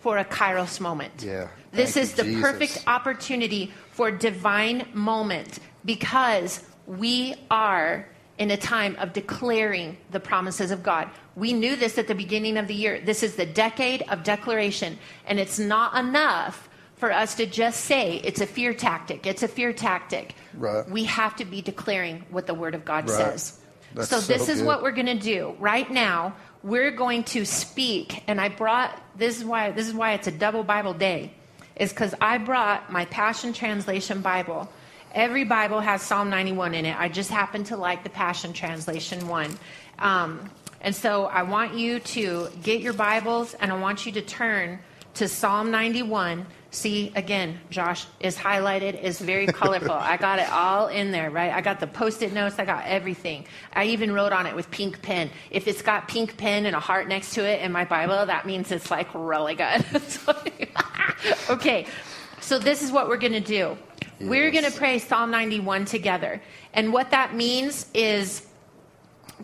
for a kairos moment. Yeah. This is the Jesus. perfect opportunity for divine moment because we are in a time of declaring the promises of God. We knew this at the beginning of the year. This is the decade of declaration, and it's not enough for us to just say it's a fear tactic. It's a fear tactic. Right. We have to be declaring what the Word of God Right. says. That's so so this is good. what we're going to do right now. We're going to speak, and I brought this is why this is why it's a double Bible day, is because I brought my Passion Translation Bible. Every Bible has Psalm 91 in it. I just happen to like the Passion Translation one. Um, and so I want you to get your Bibles and I want you to turn to Psalm 91. See, again, Josh is highlighted, is very colorful. I got it all in there, right? I got the post it notes, I got everything. I even wrote on it with pink pen. If it's got pink pen and a heart next to it in my Bible, that means it's like really good. okay, so this is what we're going to do. We're going to pray Psalm 91 together. And what that means is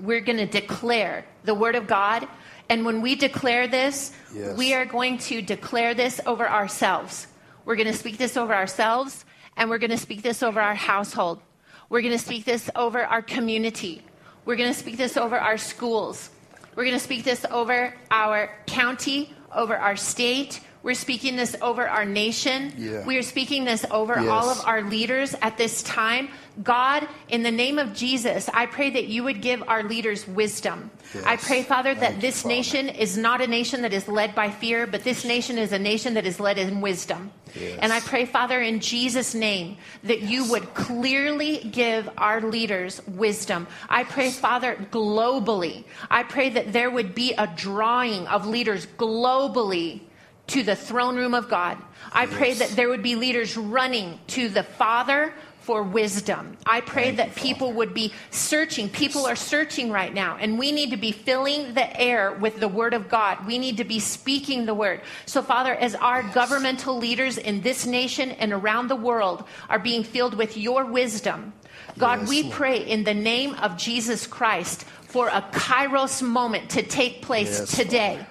we're going to declare the word of God. And when we declare this, Yes. we are going to declare this over ourselves. We're going to speak this over ourselves, and we're going to speak this over our household. We're going to speak this over our community. We're going to speak this over our schools. We're going to speak this over our county, over our state. We're speaking this over our nation. Yeah. We are speaking this over Yes. all of our leaders at this time. God, in the name of Jesus, I pray that you would give our leaders wisdom. I pray, Father, that Thank you, this Father. nation is not a nation that is led by fear, but this nation is a nation that is led in wisdom. Yes. And I pray, Father, in Jesus' name, that you would clearly give our leaders wisdom. I pray, Father, globally. I pray that there would be a drawing of leaders globally to the throne room of God. I pray Yes. that there would be leaders running to the Father for wisdom. I pray Thank that people would be searching. People are searching right now, and we need to be filling the air with the Word of God. We need to be speaking the Word. So, Father, as our governmental leaders in this nation and around the world are being filled with your wisdom, God, Yes, we Lord. pray in the name of Jesus Christ for a kairos moment to take place Yes, today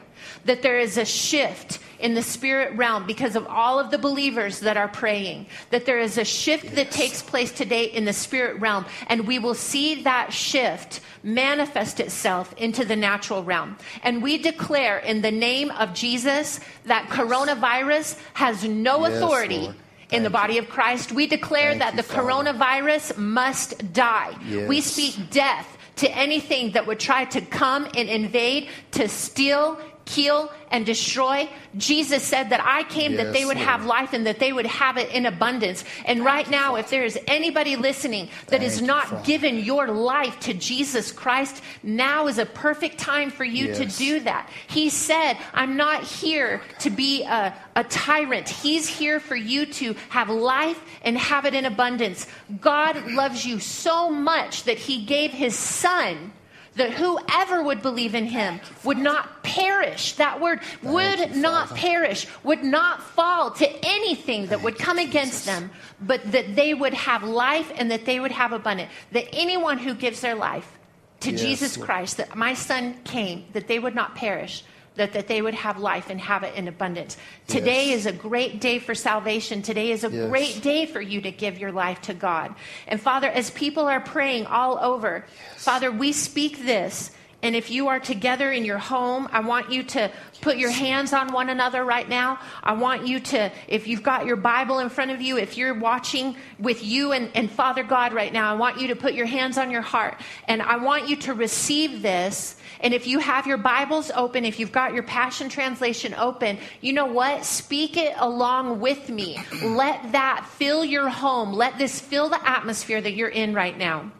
that there is a shift in the spirit realm because of all of the believers that are praying. That there is a shift that takes place today in the spirit realm, and we will see that shift manifest itself into the natural realm. And we declare in the name of Jesus that coronavirus has no Yes, authority. Lord. In the body of Christ, we declare Thank that the coronavirus must die. We speak death to anything that would try to come and invade, to steal, kill, and destroy. Jesus said that I came that they would have life and that they would have it in abundance. And right now, if there is anybody listening that Thank is not Father. given your life to Jesus Christ, now is a perfect time for you to do that. He said, I'm not here to be a, a tyrant. He's here for you to have life and have it in abundance. God loves you so much that He gave His Son that whoever would believe in him would not perish. That word would not perish, would not fall to anything that would come against them, but that they would have life and that they would have abundant. That anyone who gives their life to Yes, Jesus. Christ, that my son came, that they would not perish, that, that they would have life and have it in abundance. Today Yes. is a great day for salvation. Today is a Yes. great day for you to give your life to God. And Father, as people are praying all over, Father, we speak this. And if you are together in your home, I want you to put your hands on one another right now. I want you to, if you've got your Bible in front of you, if you're watching with you and, and Father God right now, I want you to put your hands on your heart. And I want you to receive this. And if you have your Bibles open, if you've got your Passion Translation open, you know what? Speak it along with me. Let that fill your home. Let this fill the atmosphere that you're in right now.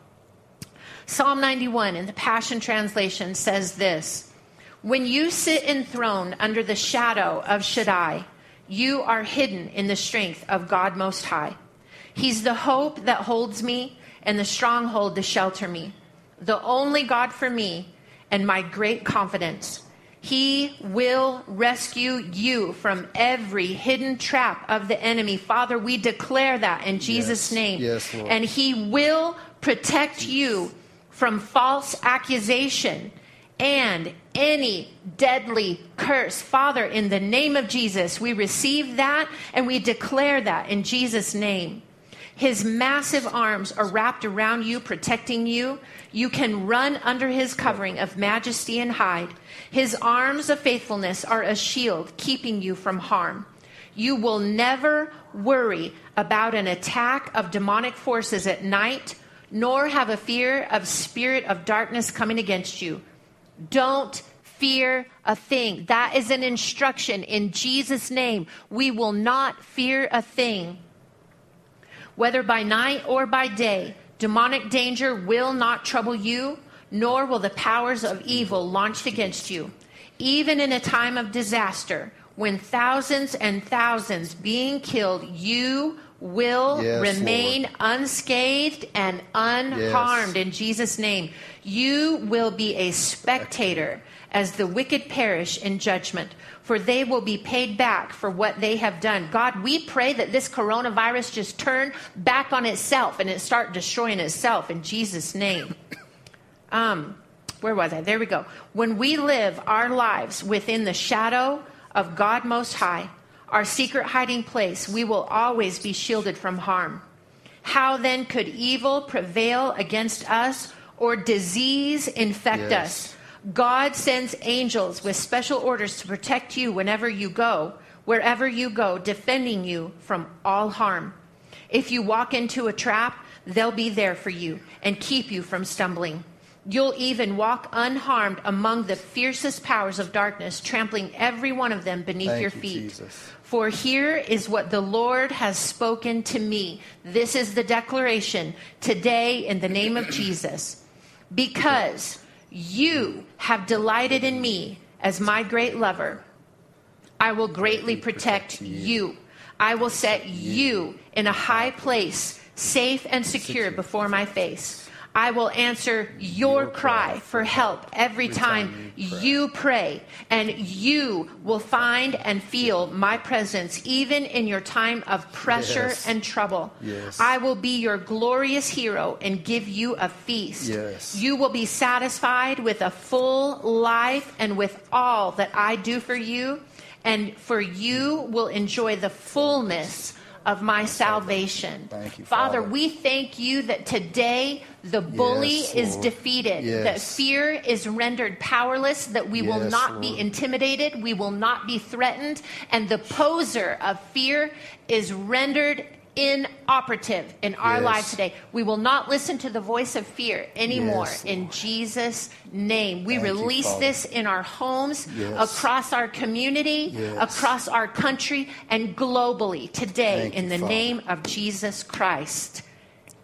Psalm 91 in the Passion Translation says this When you sit enthroned under the shadow of Shaddai, you are hidden in the strength of God Most High. He's the hope that holds me and the stronghold to shelter me, the only God for me and my great confidence. He will rescue you from every hidden trap of the enemy. Father, we declare that in Jesus' Yes. name. Yes, Lord. And he will protect you from false accusation and any deadly curse. Father, in the name of Jesus, we receive that and we declare that in Jesus' name. His massive arms are wrapped around you, protecting you. You can run under his covering of majesty and hide. His arms of faithfulness are a shield, keeping you from harm. You will never worry about an attack of demonic forces at night, nor have a fear of spirit of darkness coming against you. Don't fear a thing. That is an instruction in Jesus' name. We will not fear a thing. Whether by night or by day, demonic danger will not trouble you, nor will the powers of evil launch against you. Even in a time of disaster, when thousands and thousands being killed, you will Yes, remain unscathed and unharmed in Jesus' name. You will be a spectator as the wicked perish in judgment, for they will be paid back for what they have done. God, we pray that this coronavirus just turn back on itself and it start destroying itself in Jesus' name. Um, where was I? There we go. When we live our lives within the shadow of God Most High, our secret hiding place, we will always be shielded from harm. How then could evil prevail against us or disease infect Yes. us? God sends angels with special orders to protect you whenever you go, wherever you go, defending you from all harm. If you walk into a trap, they'll be there for you and keep you from stumbling. You'll even walk unharmed among the fiercest powers of darkness, trampling every one of them beneath Thank your you, feet. Jesus. For here is what the Lord has spoken to me. This is the declaration today in the name of Jesus. Because you have delighted in me as my great lover, I will greatly protect you. I will set you in a high place, safe and secure before my face. I will answer your cry for help every time you pray, and you will find and feel my presence even in your time of pressure Yes. and trouble. Yes. I will be your glorious hero and give you a feast. Yes. You will be satisfied with a full life and with all that I do for you, and for you will enjoy the fullness of my salvation. Thank you, Father, Father. we thank you that today the bully Yes, is Lord. defeated, that fear is rendered powerless, that we will Yes, not be intimidated, we will not be threatened, and the poser of fear is rendered inoperative in our Yes. lives today. We will not listen to the voice of fear anymore Yes, in Jesus' name. We Thank release Father. this in our homes, Yes. across our community, across our country, and globally today Thank in you, the Father. name of Jesus Christ.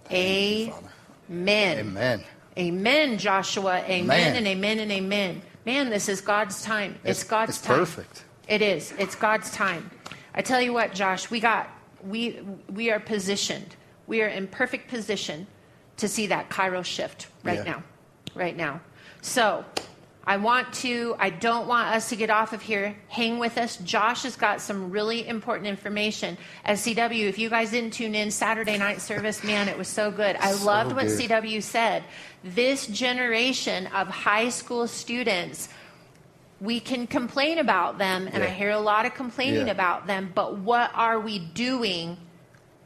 you, Father. Amen. Amen. Amen, Joshua. Amen Man. and amen and amen. Man, this is God's time. It's, It's- God's it's time. perfect. It is. It's God's time. I tell you what, Josh, we got we we are positioned. We are in perfect position to see that kairos shift right Yeah. now. Right now. So I want to, I don't want us to get off of here. Hang with us. Josh has got some really important information. As CW, if you guys didn't tune in Saturday night service, man, it was so good. I So loved what good. CW said. This generation of high school students, we can complain about them, and I hear a lot of complaining Yeah. about them, but what are we doing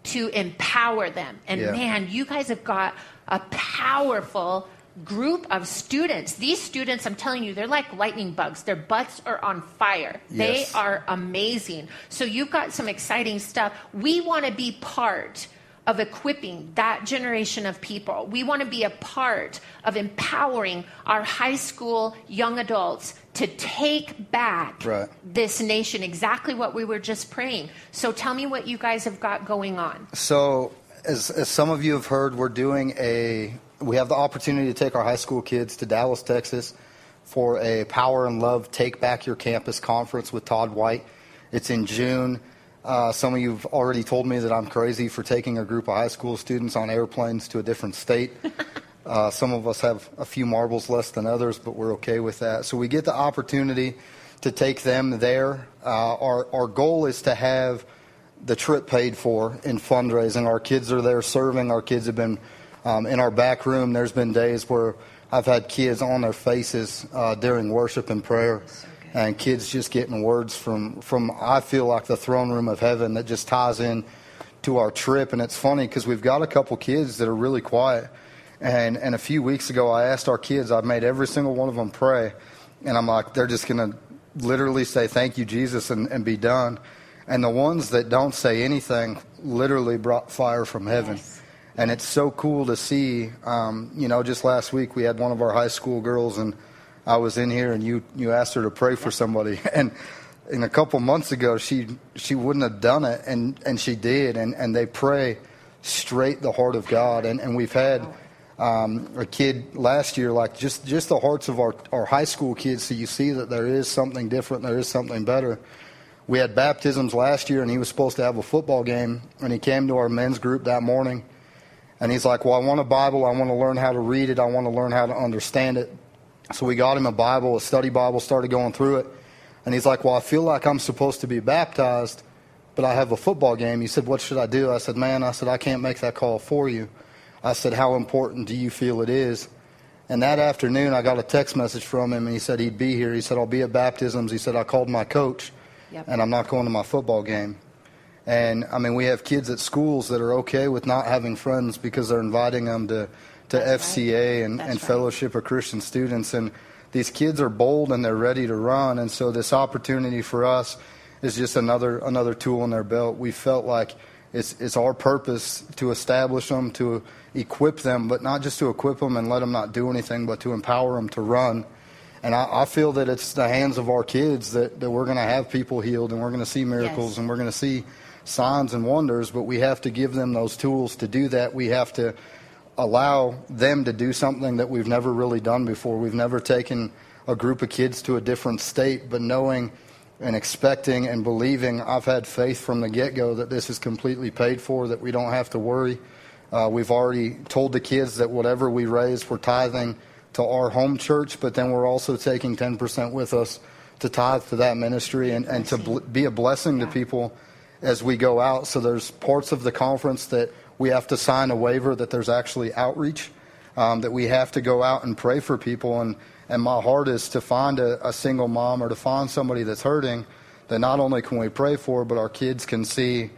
to empower them? And Yeah. man, you guys have got a powerful group of students. These students, I'm telling you, they're like lightning bugs. Their butts are on fire. They are amazing. So you've got some exciting stuff. We want to be part of equipping that generation of people. We want to be a part of empowering our high school young adults to take back Right. this nation, exactly what we were just praying. So tell me what you guys have got going on. So, as, as some of you have heard, we're doing a. We have the opportunity to take our high school kids to Dallas, Texas, for a Power and Love Take Back Your Campus conference with Todd White. It's in June. Uh, some of you have already told me that I'm crazy for taking a group of high school students on airplanes to a different state. Uh, some of us have a few marbles less than others, but we're okay with that. So we get the opportunity to take them there. Uh, our our goal is to have the trip paid for in fundraising. Our kids are there serving. Our kids have been um, in our back room. There's been days where I've had kids on their faces uh, during worship and prayer, and kids just getting words from from I feel like the throne room of heaven that just ties in to our trip. And it's funny because we've got a couple kids that are really quiet. And and a few weeks ago, I asked our kids. I've made every single one of them pray, and I'm like, they're just gonna literally say thank you, Jesus, and, and be done. And the ones that don't say anything literally brought fire from heaven. Yes. And it's so cool to see. Um, you know, just last week we had one of our high school girls, and I was in here, and you you asked her to pray for somebody, and and a couple months ago she she wouldn't have done it, and and she did, and and they pray straight the heart of God, and and we've had. Um, a kid last year, like just, just the hearts of our, our high school kids, so you see that there is something different, there is something better. We had baptisms last year, and he was supposed to have a football game, and he came to our men's group that morning, and he's like, "Well, I want a Bible. I want to learn how to read it. I want to learn how to understand it." So we got him a Bible, a study Bible, started going through it, and he's like, "Well, I feel like I'm supposed to be baptized, but I have a football game." He said, "What should I do?" I said, "Man, I said I can't make that call for you." I said, "How important do you feel it is?" And that afternoon, I got a text message from him, and he said he'd be here. He said, I'll be at baptisms. He said, I called my coach, Yep. and I'm not going to my football game. And I mean, we have kids at schools that are okay with not having friends because they're inviting them to, to That's right. FCA and, That's and right. Fellowship of Christian Students. And these kids are bold and they're ready to run. And so this opportunity for us is just another another tool in their belt. We felt like it's it's our purpose to establish them, to equip them, but not just to equip them and let them not do anything, but to empower them to run. And I, I feel that it's the hands of our kids that, that we're going to have people healed and we're going to see miracles Yes. and we're going to see signs and wonders, but we have to give them those tools to do that. We have to allow them to do something that we've never really done before. We've never taken a group of kids to a different state, but knowing and expecting and believing, I've had faith from the get go that this is completely paid for, that we don't have to worry. Uh, we've already told the kids that whatever we raise, we're tithing to our home church, but then we're also taking 10% with us to tithe to that ministry and, and to bl- be a blessing to people as we go out. So there's parts of the conference that we have to sign a waiver that there's actually outreach, um, that we have to go out and pray for people. And, and my heart is to find a, a single mom or to find somebody that's hurting that not only can we pray for, but our kids can see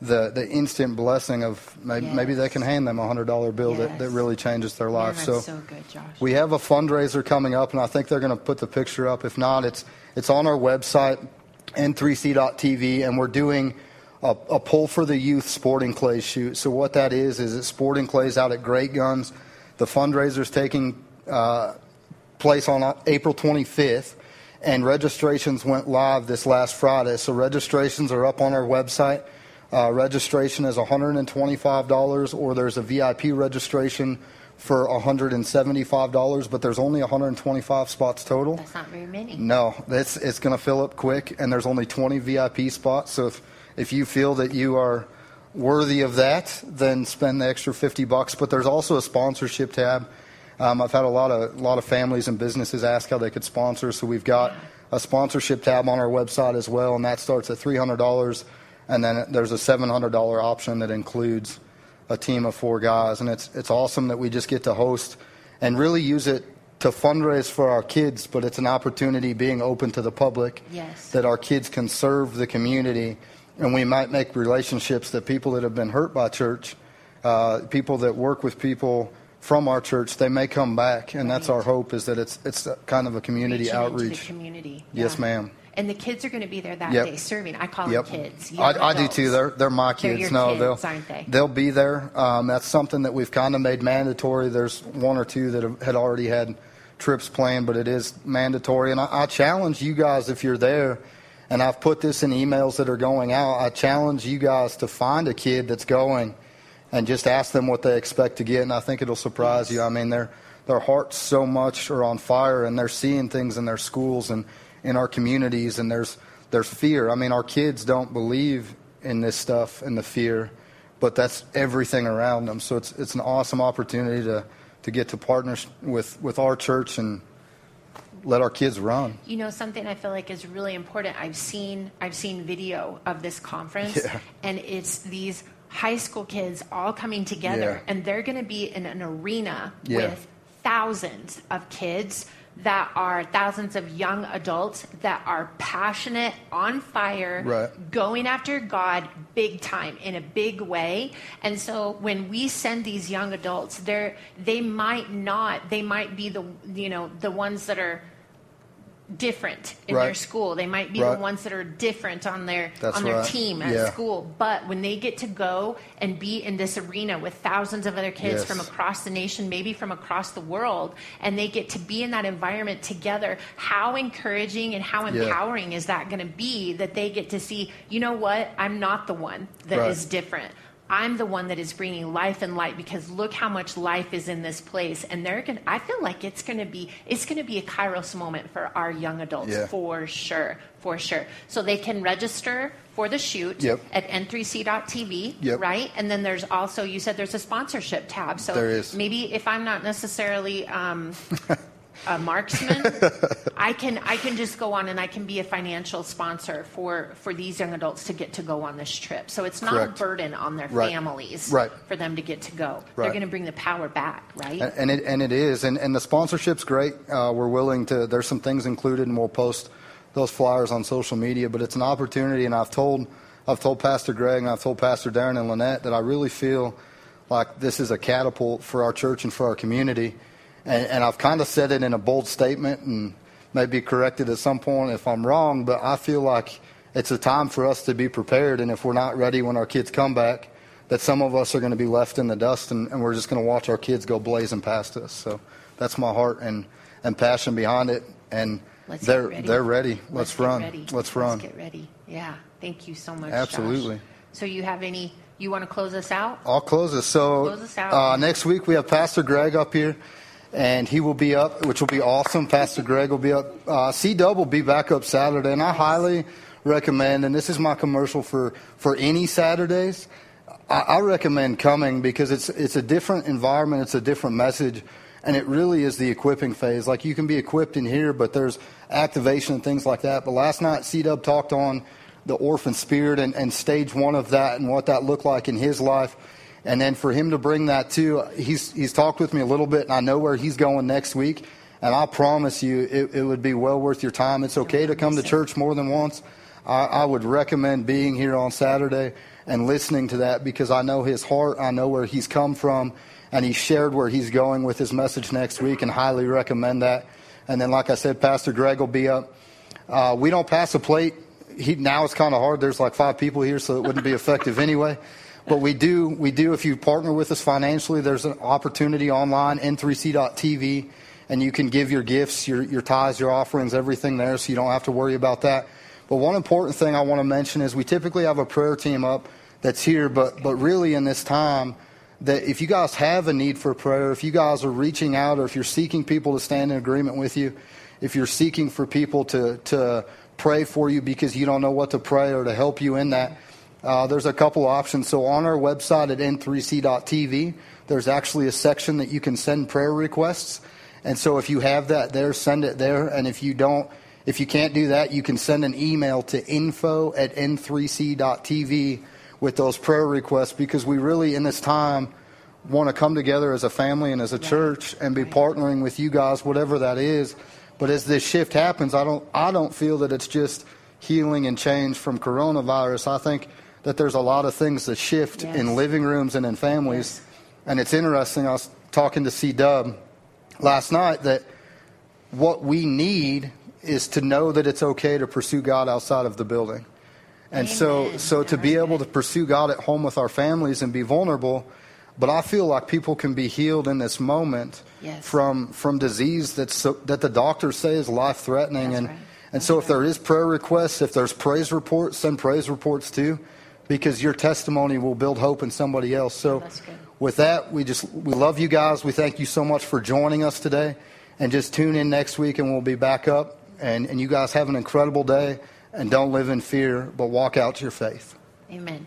the, the instant blessing of maybe, maybe they can hand them a $100 bill that, that really changes their life. that's so so good, Josh. we have a fundraiser coming up, and I think they're going to put the picture up. If not, it's it's on our website, n3c.tv, and we're doing a, a pull for the youth sporting clays shoot. So what that is is it's sporting clays out at Great Guns. The fundraiser's taking uh, place on uh, April 25th, and registrations went live this last Friday. So registrations are up on our website. Uh, registration is $125, or there's a VIP registration for $175, but there's only 125 spots total. That's not very many. No, it's it's going to fill up quick, and there's only 20 VIP spots. So if if you feel that you are worthy of that, then spend the extra 50 bucks. But there's also a sponsorship tab, Um, I've had a lot of a lot of families and businesses ask how they could sponsor, so we've got a sponsorship tab on our website as well, and that starts at three hundred dollars, and then there's a seven hundred dollar option that includes a team of four guys, and it's it's awesome that we just get to host and really use it to fundraise for our kids, but it's an opportunity being open to the public Yes. that our kids can serve the community, and we might make relationships that people that have been hurt by church, uh, people that work with people from our church, they may come back, and that's our hope is that it's it's a kind of a community Reaching into outreach. the community. Yes, Yeah. ma'am. And the kids are going to be there that Yep. day serving. I call Yep. them kids. I, young I do adults. too. They're they're my They're kids. your no, kids, they'll aren't they? they'll be there. Um, that's something that we've kind of made mandatory. There's one or two that have, had already had trips planned, but it is mandatory. And I, I challenge you guys if you're there. And I've put this in emails that are going out. I challenge you guys to find a kid that's going, and just ask them what they expect to get. And I think it'll surprise you. I mean, their their hearts so much are on fire, and they're seeing things in their schools and in our communities. And there's there's fear. I mean, our kids don't believe in this stuff and the fear, but that's everything around them. So it's it's an awesome opportunity to to get to partner with with our church and let our kids run. You know something I feel like is really important. I've seen I've seen video of this conference, Yeah. and it's these high school kids all coming together, Yeah. and they're going to be in an arena Yeah. with thousands of kids that are thousands of young adults that are passionate, on fire, Right. going after God big time in a big way. And so when we send these young adults, they're they might not, they might be the you know the ones that are different in their school. They might be Right. the ones that are different on their That's on their right. team at Yeah. school. But when they get to go and be in this arena with thousands of other kids Yes. from across the nation, maybe from across the world, and they get to be in that environment together, how encouraging and how Yeah. empowering is that going to be that they get to see, you know what? I'm not the one that is Right. different. I'm the one that is bringing life and light because look how much life is in this place, and they're going. to I feel like it's going to be it's going to be a Kairos moment for our young adults Yeah. for sure, for sure. So they can register for the shoot Yep. at n3c.tv, Yep. right? And then there's also you said there's a sponsorship tab. So maybe if I'm not necessarily um, a marksman, I can I can just go on and I can be a financial sponsor for for these young adults to get to go on this trip. So it's not Correct. a burden on their Right. families Right. for them to get to go. They're going to bring the power back, right? And, and it and it is, and and the sponsorship's great. Uh, we're willing to. There's some things included, and we'll post those flyers on social media. But it's an opportunity, and I've told I've told Pastor Greg and I've told Pastor Darren and Lynette that I really feel like this is a catapult for our church and for our community. And, and I've kind of said it in a bold statement, and may be corrected at some point if I'm wrong. But I feel like it's a time for us to be prepared, and if we're not ready when our kids come back, that some of us are going to be left in the dust and, and we're just going to watch our kids go blazing past us. So that's my heart and, and passion behind it. And Let's they're, ready. they're ready. Let's, get run. ready. Let's run. Let's get ready. Yeah. Thank you so much. Absolutely. Josh. So you have any? You want to close us out? I'll close this. So Close us out. Uh, next week we have Pastor Greg up here, and he will be up, which will be awesome. Pastor Greg will be up. Uh, C Dub will be back up Saturday, and I highly recommend. And this is my commercial for for any Saturdays. I, I recommend coming because it's it's a different environment, it's a different message, and it really is the equipping phase. Like you can be equipped in here, but there's activation and things like that. But last night, C Dub talked on the orphan spirit and, and stage one of that and what that looked like in his life. And then for him to bring that too, he's he's talked with me a little bit, and I know where he's going next week. And I promise you, it, it would be well worth your time. It's okay to come to church more than once. I, I would recommend being here on Saturday and listening to that because I know his heart, I know where he's come from, and he shared where he's going with his message next week, and highly recommend that. And then, like I said, Pastor Greg will be up. Uh, we don't pass a plate. He, now it's kind of hard. There's like five people here, so it wouldn't be effective anyway. But we do, we do. If you partner with us financially, there's an opportunity online, n3c.tv, and you can give your gifts, your, your tithes, your offerings, everything there, so you don't have to worry about that. But one important thing I want to mention is we typically have a prayer team up that's here, but but really in this time, that if you guys have a need for prayer, if you guys are reaching out, or if you're seeking people to stand in agreement with you, if you're seeking for people to to pray for you because you don't know what to pray or to help you in that, uh, there's a couple options. So on our website at n3c.tv, there's actually a section that you can send prayer requests. And so if you have that there, send it there. And if you don't, if you can't do that, you can send an email to info at n3c.tv with those prayer requests because we really, in this time, want to come together as a family and as a right. church and be right. partnering with you guys, whatever that is. But as this shift happens, I don't, I don't feel that it's just healing and change from coronavirus. I think that there's a lot of things that shift yes. in living rooms and in families. Yes. And it's interesting. I was talking to C Dub last night that what we need is to know that it's okay to pursue God outside of the building. And Amen. so, so to be able to pursue God at home with our families and be vulnerable, but I feel like people can be healed in this moment yes. from from disease that's so, that the doctors say is life threatening. And right. and so, right. if there is prayer requests, if there's praise reports, send praise reports too, because your testimony will build hope in somebody else. So, with that, we just we love you guys. We thank you so much for joining us today, and just tune in next week, and we'll be back up. And and you guys have an incredible day, and don't live in fear, but walk out to your faith. Amen.